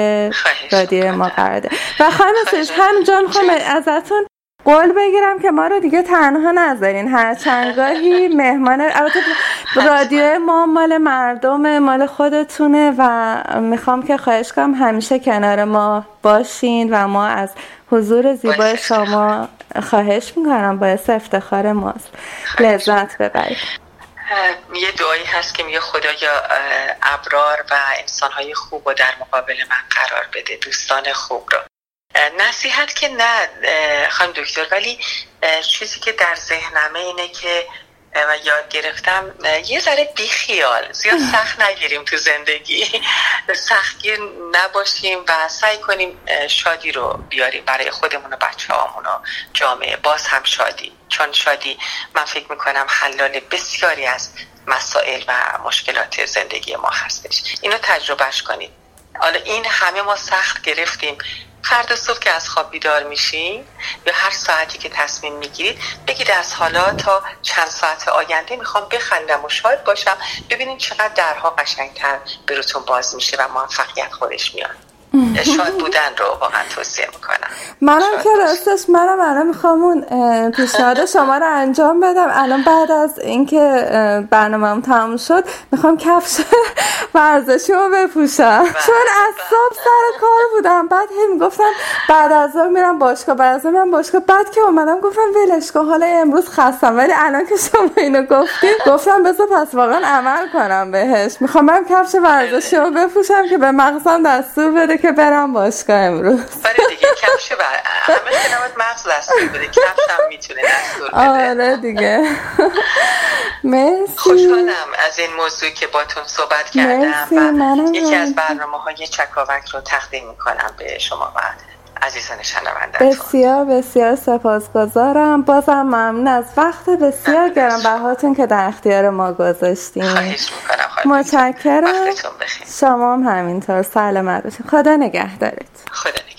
رادیو ما قرار و خانم سوش همینجا می‌خوام ازتون قول بگیرم که ما رو دیگه تنها نذارین. هر چندگاهی مهمان البته رادیو ما مال مردم مال خودتونه و می‌خوام که خواهش کنم همیشه کنار ما باشین و ما از حضور زیبای شما خواهش می‌کنم. باعث افتخار ماست. لذت ببرید. یه دعایی هست که میگه خدایا ابرار و انسانهای خوب و در مقابل من قرار بده. دوستان خوب رو. نصیحت که نه خانم دکتر ولی چیزی که در ذهنمه اینه که و یاد گرفتم یه ذره بیخیال زیاد سخت نگیریم تو زندگی. سختگیر نباشیم و سعی کنیم شادی رو بیاریم برای خودمون و بچه و جامعه. باز هم شادی. چون شادی من فکر می‌کنم حلال بسیاری از مسائل و مشکلات زندگی ما هستش. اینو تجربهش کنید. حالا این همه ما سخت گرفتیم. فردا صبح که از خواب بیدار میشین یا هر ساعتی که تصمیم می‌گیرید بگید از حالا تا چند ساعت آینده می‌خوام بخندم و شاد باشم. ببینید چقدر درها قشنگتر به روتون باز میشه و موفقیت خودش میاد. شاد بودن رو واقعا توصیه می‌کنم. منم که راستش منم الان می‌خوام اون پیشنهاد شما رو انجام بدم. الان بعد از اینکه برنامه تموم شد می‌خوام کفش ورزشی رو بپوشم. بله، چون از بله. صبح سر کار بودم. بعد هم می‌گفتم بعد از میرم باشگاه بعد از میرم باشگاه. بعد که اومدم گفتم ولش کن حالا امروز خستم. ولی الان که شما اینو گفتید گفتم بذار پس واقعا عمل کنم بهش. می‌خوام برم کفش ورزشی رو بپوشم که به مغزم دستور بده که برم باشگاه امروز. برای دیگه کفش و همه نمید مغز دستور بده. کفش هم می‌تونه دستور بده. آره دیگه. مرسی. خوشحالم از این موضوع که باتون صحبت کردم. و یکی از برنامه های چکاوک رو تقدیم می‌کنم به شما و عزیزان شنونده بسیار بسیار سپاسگزارم. بازم ممنون از وقت بسیار گرم بهاتون که در اختیار ما گذاشتیم خواهش می‌کنم متشکرم. شما هم همینطور. سلامت باشید خدا نگه دارید خدا نگه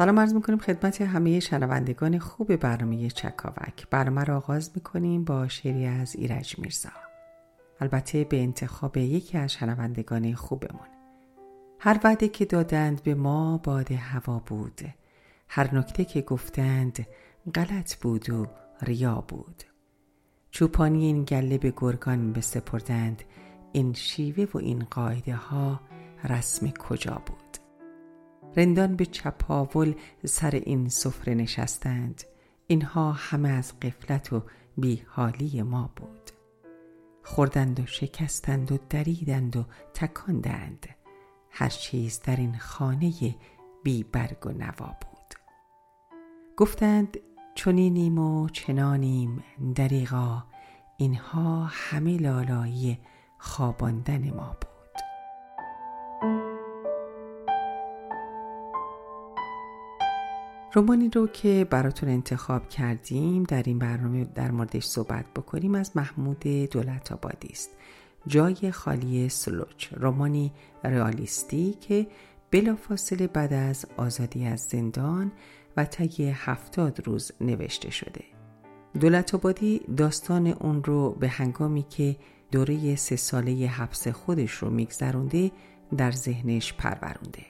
سلام عرض می‌کنیم خدمت همه شنوندگان خوب برنامه چکاوک. برنامه را آغاز می‌کنیم با شعری از ایرج میرزا. البته به انتخاب یکی از شنوندگان خوبمون. هر وعده که دادند به ما باد هوا بود. هر نکته که گفتند غلط بود و ریا بود. چوپانی این گله به گرگان بسپردند. این شیوه و این قاعده ها رسم کجا بود؟ رندان به چپاول سر این سفره نشستند. اینها همه از قفلت و بیحالی ما بود. خوردند و شکستند و دریدند و تکاندند. هر چیز در این خانه بی برگ و نوا بود. گفتند چنینیم و چنانیم دریغا اینها همه لالایی خواباندن ما بود. رومانی رو که براتون انتخاب کردیم در این برنامه در موردش صحبت بکنیم از محمود دولت آبادی است. جای خالی سلوچ رومانی رئالیستی که بلافاصله بعد از آزادی از زندان و طی هفتاد روز نوشته شده. دولت آبادی داستان اون رو به هنگامی که دوره سه ساله حبس خودش رو میگذرونده در ذهنش پرورونده.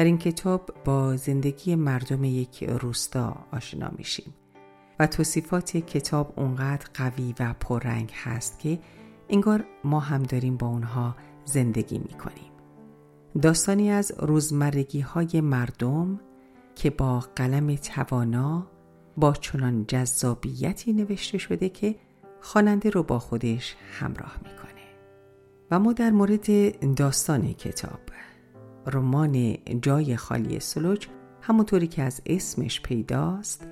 در این کتاب با زندگی مردم یک روستا آشنا میشیم و توصیفات کتاب اونقدر قوی و پررنگ هست که انگار ما هم داریم با اونها زندگی می‌کنیم. داستانی از روزمرگی های مردم که با قلم توانا با چنان جذابیتی نوشته شده که خواننده رو با خودش همراه می‌کنه. و ما در مورد داستان کتاب رمان جای خالی سلوچ همونطوری که از اسمش پیداست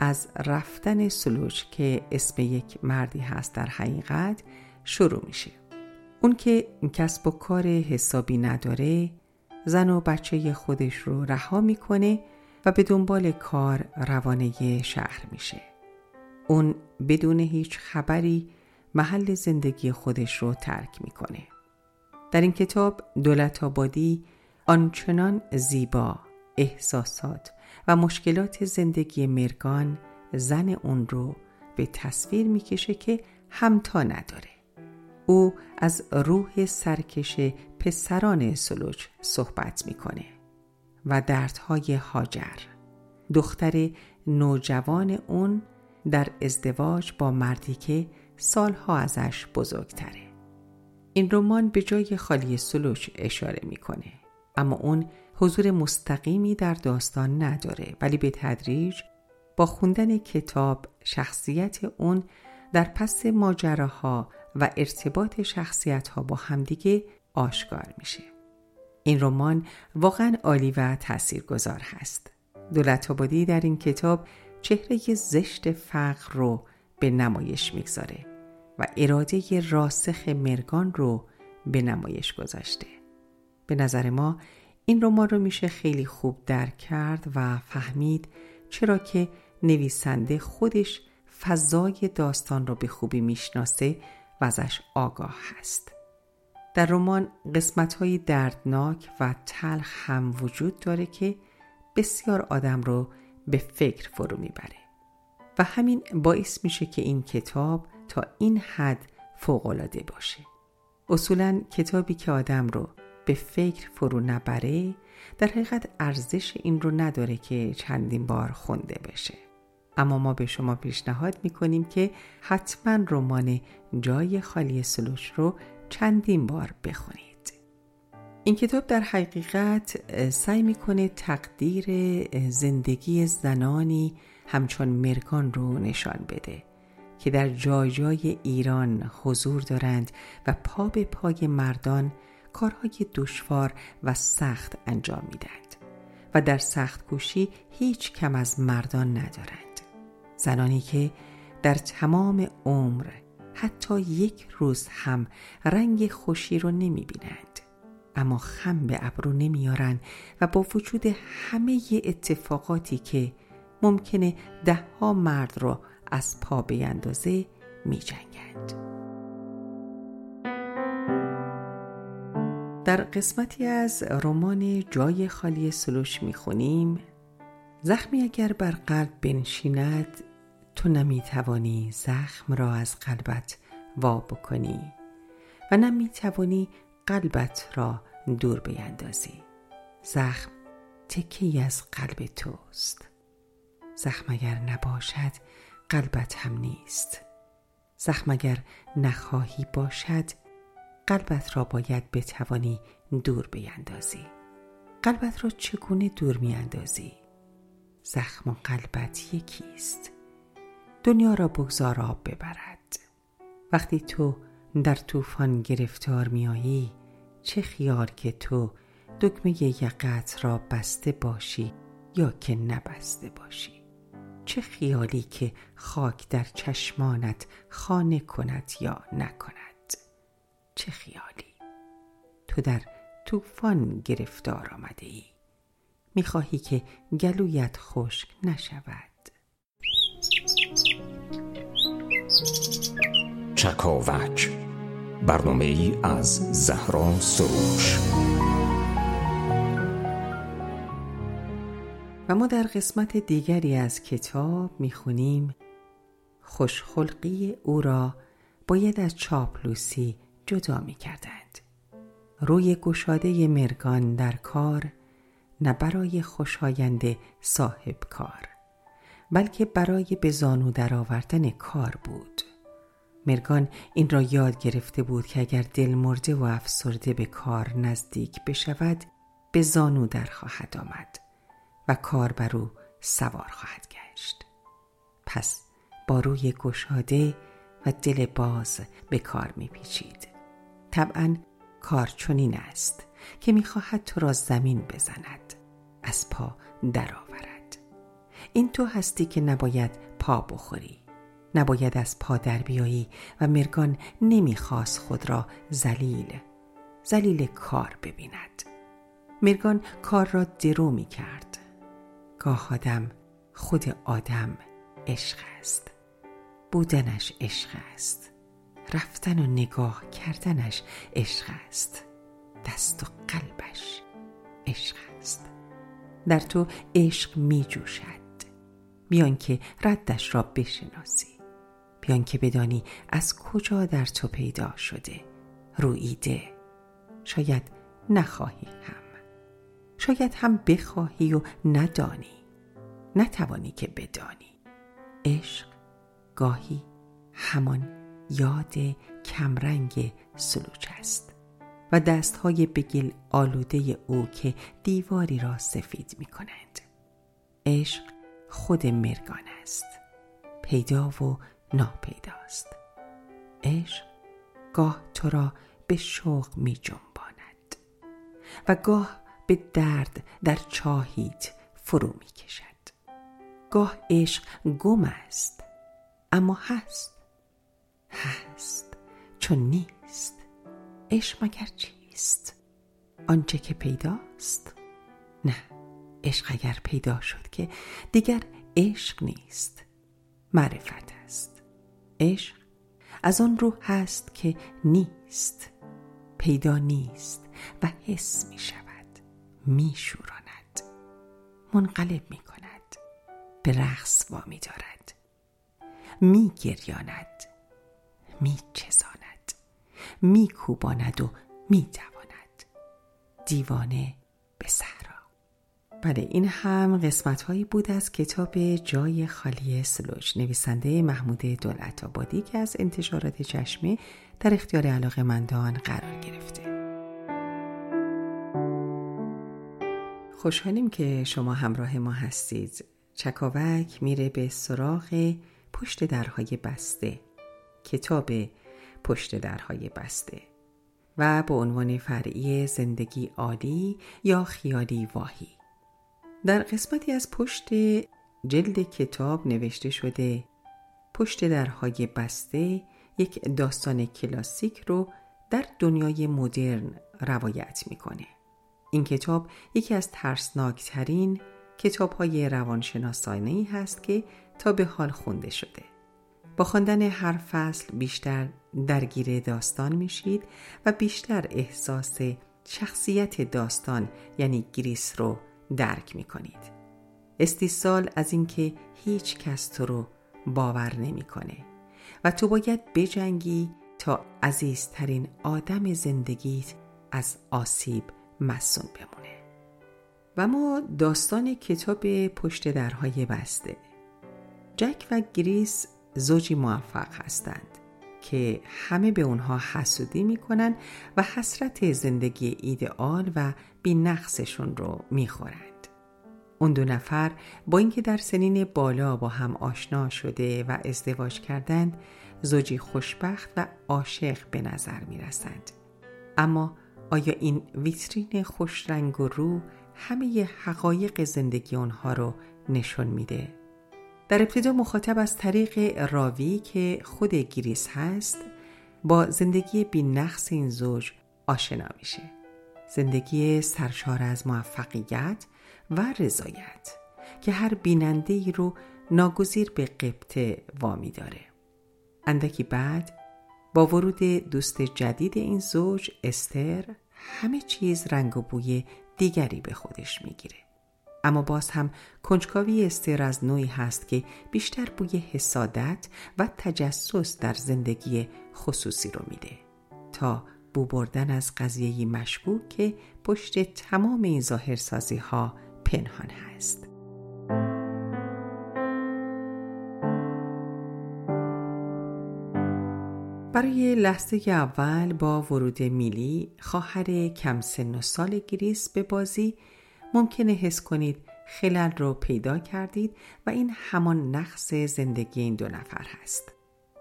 از رفتن سلوچ که اسم یک مردی هست در حقیقت شروع میشه. اون که کسب و کار حسابی نداره زن و بچه خودش رو رها می‌کنه و به دنبال کار روانه شهر میشه. اون بدون هیچ خبری محل زندگی خودش رو ترک می‌کنه. در این کتاب دولت آبادی آنچنان زیبا احساسات و مشکلات زندگی مرگان زن اون رو به تصویر می‌کشه که همتا نداره. او از روح سرکش پسران سلوچ صحبت می‌کنه و دردهای هاجر. دختر نوجوان اون در ازدواج با مردی که سالها ازش بزرگتره. این رمان به جای خالی سلوچ اشاره می‌کنه. اما اون حضور مستقیمی در داستان نداره ولی به تدریج با خوندن کتاب شخصیت اون در پس ماجراها و ارتباط شخصیت ها با همدیگه آشکار میشه. این رمان واقعا عالی و تاثیرگذار هست. دولت آبادی در این کتاب چهره زشت فقر رو به نمایش می‌گذاره و اراده راسخ مرگان رو به نمایش گذاشته. به نظر ما این رمان رو میشه خیلی خوب درک کرد و فهمید چرا که نویسنده خودش فضای داستان رو به خوبی می‌شناسه و ازش آگاه هست. در رمان قسمت های دردناک و تلخ هم وجود داره که بسیار آدم رو به فکر فرو می‌بره و همین باعث میشه که این کتاب تا این حد فوقالعاده باشه. اصولا کتابی که آدم رو به فکر فرو نبره در حقیقت ارزش این رو نداره که چندین بار خونده بشه. اما ما به شما پیشنهاد می‌کنیم که حتما رمان جای خالی سلوش رو چندین بار بخونید. این کتاب در حقیقت سعی می‌کنه تقدیر زندگی زنانی همچون مرگان رو نشان بده که در جای جای ایران حضور دارند و پا به پای مردان کارهای دشوار و سخت انجام می‌دهند و در سخت کوشی هیچ کم از مردان ندارند زنانی که در تمام عمر حتی یک روز هم رنگ خوشی رو نمی بینند اما خم به ابرو نمیارن و با وجود همه اتفاقاتی که ممکنه ده ها مرد رو از پا بیندازه می جنگند. در قسمتی از رمان جای خالی سلوش می‌خونیم. زخمی اگر بر قلب بنشیند تو نمی‌توانی زخم را از قلبت وا بکنی و نمی‌توانی قلبت را دور بیندازی زخم تکی از قلب توست. زخم اگر نباشد قلبت هم نیست. زخم اگر نخواهی باشد قلبت را باید بتوانی دور بیندازی قلبت را چگونه دور میاندازی؟ زخم و قلبت یکیست. دنیا را بگذار آب ببرد. وقتی تو در طوفان گرفتار میایی چه خیال که تو دکمه یقت را بسته باشی یا که نبسته باشی. چه خیالی که خاک در چشمانت خانه کند یا نکند. چه خیالی؟ تو در طوفان گرفتار آمده ای می‌خواهی که گلویت خشک نشود. چکاوک. برنامه ای از زهرا سروش. و ما در قسمت دیگری از کتاب می‌خونیم خوشخلقی او را باید از چاپلوسی جدا می‌کردند. روی گشاده مرگان در کار نه برای خوشایند صاحب کار بلکه برای به زانو درآوردن کار بود. مرگان این را یاد گرفته بود که اگر دل مرده و افسرده به کار نزدیک بشود به زانو در خواهد آمد و کار بر او سوار خواهد گشت. پس با روی گشاده و دل باز به کار میپیچید. طبعا کار چنین است که می‌خواهد تو را زمین بزند از پا درآورد. این تو هستی که نباید پا بخوری. نباید از پا در بیایی و مرگان نمی‌خواست خود را زلیل زلیل کار ببیند. مرگان کار را درو می کرد گاه آدم خود آدم عشق است. بودنش عشق است. رفتن و نگاه کردنش عشق است. دست و قلبش عشق است. در تو عشق می جوشد بیان که ردش را بشناسی. بیان که بدانی از کجا در تو پیدا شده. رویده شاید نخواهی هم. شاید هم بخواهی و ندانی. نتوانی که بدانی. عشق گاهی همان یاد کمرنگ سلوچ است و دستهای بگل آلوده او که دیواری را سفید می کنند عشق خود مرگان است. پیدا و ناپیداست. عشق گاه تو را به شوق می جنباند و گاه به درد در چاهیت فرو می کشد گاه عشق گم است اما هست. هست چون نیست عشق مگر چیست؟ آنچه که پیداست نه عشق اگر پیدا شد که دیگر عشق نیست معرفت است. عشق از آن روح هست که نیست پیدا نیست و حس می شود می شوراند منقلب می کند به رقص وامی دارد می گریاند. می چزاند می و می دواند دیوانه به صحرا. بله این هم قسمت هایی بود از کتاب جای خالی سلوج. نویسنده محمود دولت آبادی که از انتشارات چشمه در اختیار علاقه مندان قرار گرفته. خوشحالیم که شما همراه ما هستید. چکاوک میره به سراغ پشت درهای بسته. کتاب پشت درهای بسته و به عنوان فرعی زندگی عالی یا خیالی واهی در قسمتی از پشت جلد کتاب نوشته شده پشت درهای بسته یک داستان کلاسیک رو در دنیای مدرن روایت می‌کنه. این کتاب یکی از ترسناکترین کتاب های روانشناسانه ای هست که تا به حال خونده شده. با خواندن هر فصل بیشتر درگیر داستان میشید و بیشتر احساس شخصیت داستان یعنی گریس رو درک می کنید. استیصال از اینکه هیچ کس تو رو باور نمی‌کنه و تو باید بجنگی تا عزیزترین آدم زندگیت از آسیب مسون بمونه و ما داستان کتاب پشت درهای بسته جک و گریس زوجی موفق هستند که همه به اونها حسودی می‌کنن و حسرت زندگی ایدئال و بی نقصشون رو می‌خورند. اون دو نفر با اینکه در سنین بالا با هم آشنا شده و ازدواج کردند زوجی خوشبخت و عاشق به نظر می رسند. اما آیا این ویترین خوش رنگ و رو همه حقایق زندگی اونها رو نشون میده؟ در ابتدا مخاطب از طریق راوی که خود گریس هست با زندگی بی نقص این زوج آشنا میشه. زندگی سرشار از موفقیت و رضایت که هر بیننده ای رو ناگزیر به قبطه وامی داره. اندکی بعد با ورود دوست جدید این زوج استر همه چیز رنگ و بوی دیگری به خودش می‌گیره. اما باز هم کنجکاوی استر از نوعی هست که بیشتر بوی حسادت و تجسس در زندگی خصوصی رو میده. تا بو بردن از قضیه مشبوک که پشت تمام این ظاهرسازی ها پنهان هست. برای لحظه اول با ورود میلی خواهر کم سن و سال گریس به بازی ممکنه حس کنید خلل رو پیدا کردید و این همان نقص زندگی این دو نفر هست.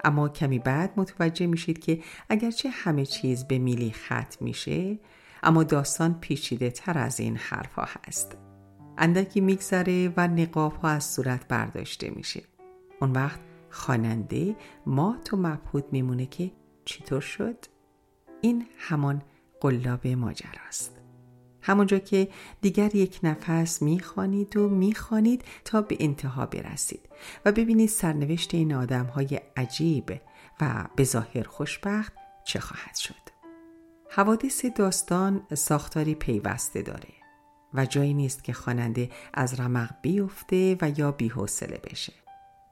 اما کمی بعد متوجه میشید که اگرچه همه چیز به میلی ختم میشه اما داستان پیچیده تر از این حرفها هست. اندکی میگذره و نقاب ها از صورت برداشته میشه. اون وقت خواننده مات و مبهود میمونه که چطور شد؟ این همان قلاب ماجراست. همونجا که دیگر یک نفس می‌خوانید و می‌خوانید تا به انتها برسید و ببینید سرنوشت این آدم های عجیب و به ظاهر خوشبخت چه خواهد شد. حوادث داستان ساختاری پیوسته داره و جایی نیست که خواننده از رمق بیفته و یا بیحوصله بشه.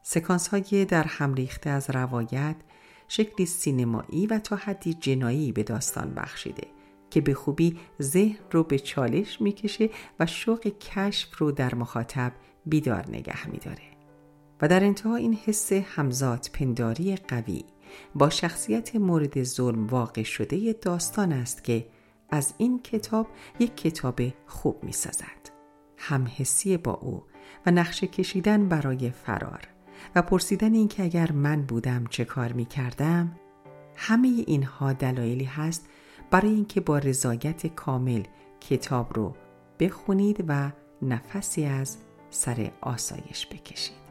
سکانس های در هم ریخته از روایت شکلی سینمایی و تا حدی جنایی به داستان بخشیده که به خوبی ذهن رو به چالش می‌کشه و شوق کشف رو در مخاطب بیدار نگه میداره. و در انتها این حس همزاد پنداری قوی با شخصیت مورد ظلم واقع شده داستان است که از این کتاب یک کتاب خوب می‌سازد. همحسی با او و نقشه کشیدن برای فرار و پرسیدن اینکه اگر من بودم چه کار می کردم همه اینها دلایلی هست برای اینکه با رضایت کامل کتاب رو بخونید و نفسی از سر آسایش بکشید.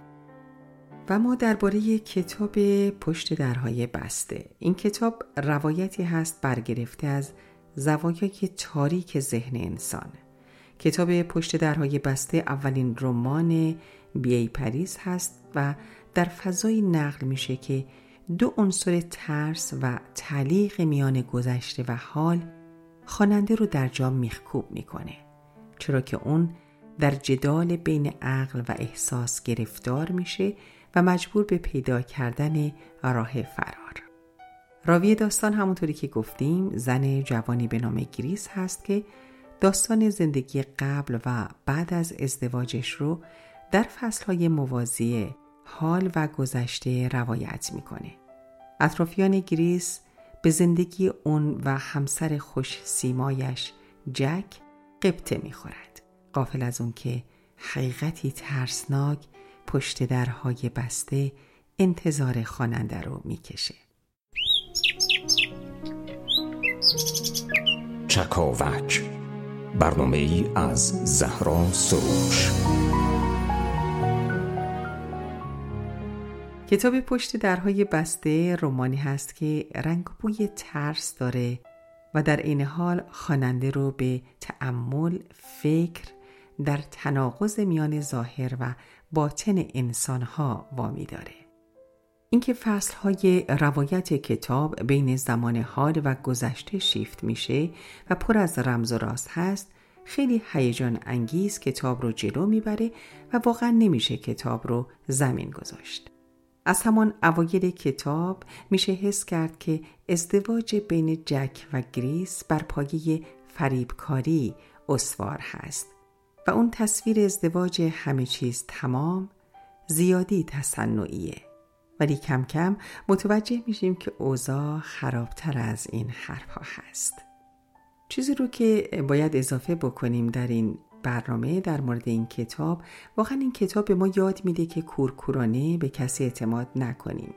و ما درباره کتاب پشت درهای بسته. این کتاب روایتی هست برگرفته از زوایای تاریک ذهن انسان. کتاب پشت درهای بسته اولین رمان بیای پریز هست و در فضایی نقل میشه که دو عنصر ترس و تعلیق میان گذشته و حال خواننده رو در جا میخکوب می‌کنه چرا که اون در جدال بین عقل و احساس گرفتار میشه و مجبور به پیدا کردن راه فرار. راوی داستان همونطوری که گفتیم زن جوانی به نام گریس هست که داستان زندگی قبل و بعد از ازدواجش رو در فصلهای موازی حال و گذشته روایت می‌کنه. اطرافیان گریس به زندگی اون و همسر خوش سیمایش جک قبطه می‌خورد. قافل از اون که حقیقتی ترسناک پشت درهای بسته انتظار خواننده رو می‌کشه. چکاوک برنامه ای از زهرا سروش کتاب پشت درهای بسته رومانی هست که رنگ بوی ترس داره و در این حال خواننده رو به تأمل فکر در تناقض میان ظاهر و باطن انسانها وامی داره. اینکه فصلهای روایت کتاب بین زمان حال و گذشته شیفت میشه و پر از رمز و راست هست خیلی هیجان انگیز کتاب رو جلو می‌بره و واقعا نمیشه کتاب رو زمین گذاشت. از همان اوایل کتاب میشه حس کرد که ازدواج بین جک و گریس بر پایه فریبکاری اسوار هست و اون تصویر ازدواج همه چیز تمام زیادی تصنعیه. ولی کم کم متوجه میشیم که اوضاع خرابتر از این حرفها هست. چیزی رو که باید اضافه بکنیم در این برنامه در مورد این کتاب. واقعا این کتاب به ما یاد میده که کورکورانه به کسی اعتماد نکنیم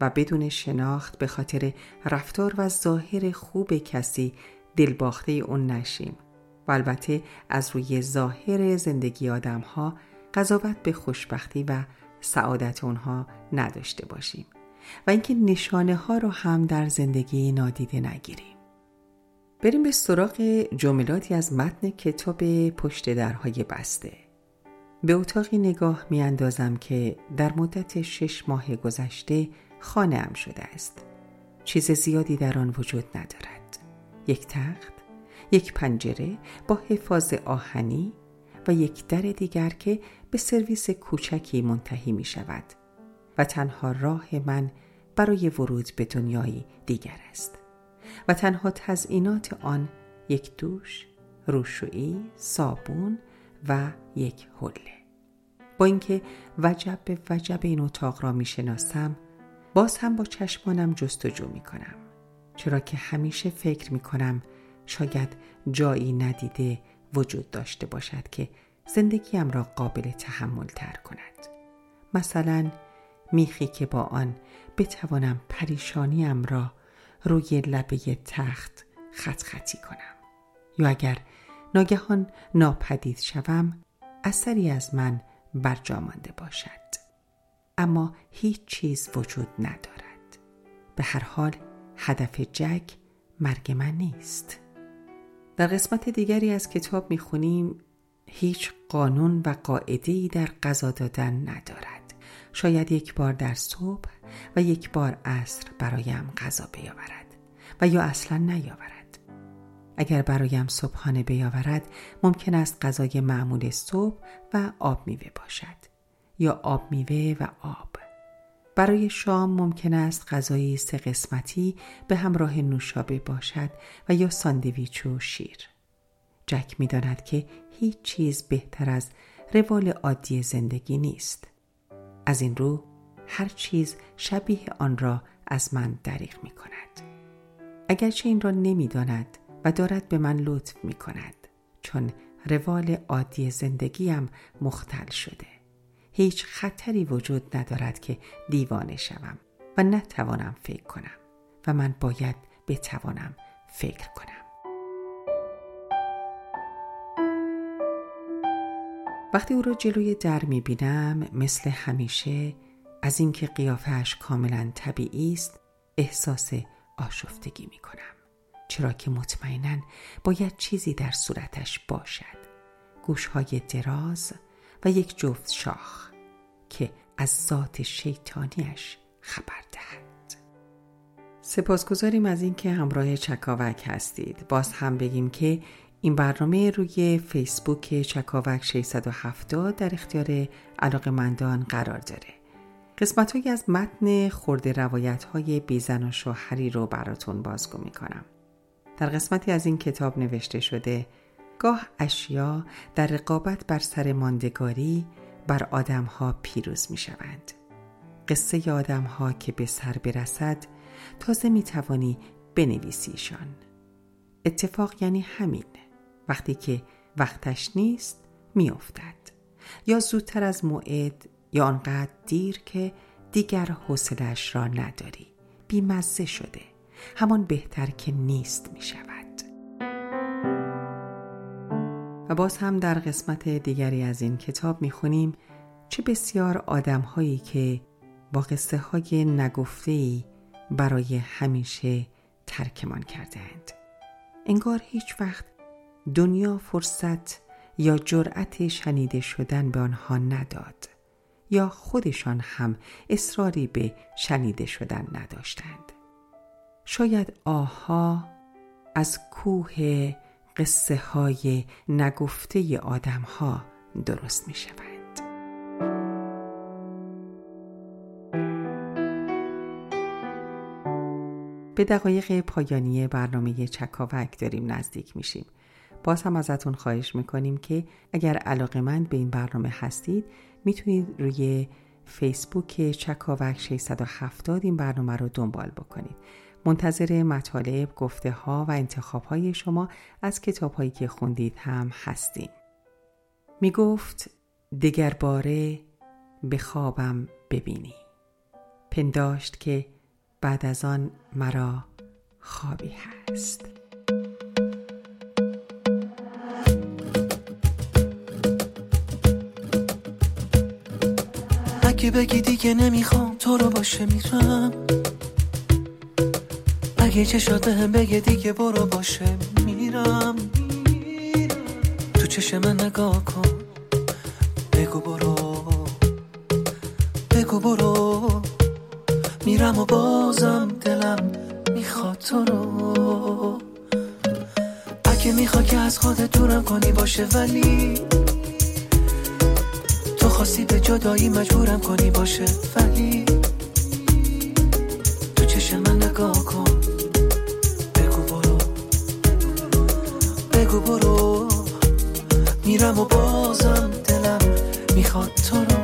و بدون شناخت به خاطر رفتار و ظاهر خوب کسی دلباخته اون نشیم. و البته از روی ظاهر زندگی آدم ها قضاوت به خوشبختی و سعادت اونها نداشته باشیم و اینکه نشانه ها رو هم در زندگی نادیده نگیریم. بریم به سراغ جملاتی از متن کتاب پشت درهای بسته. به اتاقی نگاه می اندازم که در مدت شش ماه گذشته خانه ام شده است. چیز زیادی در آن وجود ندارد. یک تخت یک پنجره با حفاظ آهنی و یک در دیگر که به سرویس کوچکی منتهی می شود و تنها راه من برای ورود به دنیایی دیگر است. و تنها تزئینات آن یک دوش، روشویی، صابون و یک حله. با اینکه وجب به وجب این اتاق را می شناسم باز هم با چشمانم جستجو می کنم چرا که همیشه فکر می کنم شاید جایی ندیده وجود داشته باشد که زندگیم را قابل تحمل تر کند. مثلا میخی که با آن بتوانم پریشانیم را روی لبه تخت خط خطی کنم. یا اگر ناگهان ناپدید شوم اثری از من برجا مانده باشد. اما هیچ چیز وجود ندارد. به هر حال هدف جک مرگ من نیست. در قسمت دیگری از کتاب می‌خونیم هیچ قانون و قاعده در غذا دادن ندارد. شاید یک بار در صبح و یک بار عصر برایم غذا بیاورد و یا اصلا نیاورد. اگر برایم صبحانه بیاورد ممکن است غذای معمول صبح و آب میوه باشد. یا آب میوه و آب. برای شام ممکن است غذایی سه قسمتی به همراه نوشابه باشد و یا ساندویچ و شیر. جک می داند که هیچ چیز بهتر از روال عادی زندگی نیست. از این رو هر چیز شبیه آن را از من دریغ می کند. اگرچه این را نمی داند و دارد به من لطف می کند چون روال عادی زندگیم مختل شده. هیچ خطری وجود ندارد که دیوانه شوم و نتوانم فکر کنم و من باید بتوانم فکر کنم. وقتی او را جلوی در می بینم مثل همیشه از اینکه قیافش کاملا طبیعی است احساس آشفتگی می کنم چرا که مطمئنا باید چیزی در صورتش باشد. گوشهای دراز و یک جفت شاخ که از ذات شیطانیش خبر دهد. سپاسگزاریم از اینکه همراه چکاوک هستید. باز هم بگیم که این برنامه روی فیسبوک چکاوک 670 در اختیار علاقه مندان قرار داره قسمت از متن خورده روایت های بیزن و شوهری رو براتون بازگو می‌کنم در قسمتی از این کتاب نوشته شده گاه اشیا در رقابت بر سر ماندگاری بر آدم ها پیروز می شوند. قصه آدم ها که به سر برسد تازه می توانی بنویسیشان. اتفاق یعنی همین وقتی که وقتش نیست میافتد. یا زودتر از موعد یا آنقدر دیر که دیگر حوصلش را نداری. بیمزه شده. همان بهتر که نیست می شود و باز هم در قسمت دیگری از این کتاب می‌خونیم چه بسیار آدم هایی که با قصه های نگفته برای همیشه ترکمان کردهاند. انگار هیچ وقت دنیا فرصت یا جرأت شنیده شدن به آنها نداد یا خودشان هم اصراری به شنیده شدن نداشتند. شاید آها از کوه قصه های نگفته آدم ها درست می شود. به دقایق پایانی برنامه چکاوک داریم نزدیک میشیم. باز هم ازتون خواهش می‌کنیم که اگر علاقه من به این برنامه هستید می‌تونید روی فیسبوک چکاوک 670 این برنامه رو دنبال بکنید. منتظر مطالب، گفته ها و انتخاب های شما از کتاب هایی که خوندید هم هستیم. می گفت دگر باره به خوابم ببینی. پنداشت که بعد از آن مرا خوابی هست. اگه بگی دیگه نمی‌خوام. تو رو باشه میرم اگه چشات هم بگه دیگه برو باشه میرم. تو چشم من نگاه کن. بگو برو. بگو برو. میرم و بازم دلم می‌خواد تو رو. اگه میخوا که از خودت دورم کنی باشه ولی خواستی به جدایی مجبورم کنی باشه ولی تو چشم من نگاه کن. بگو برو. بگو برو. میرم و بازم دلم می‌خواد تو رو.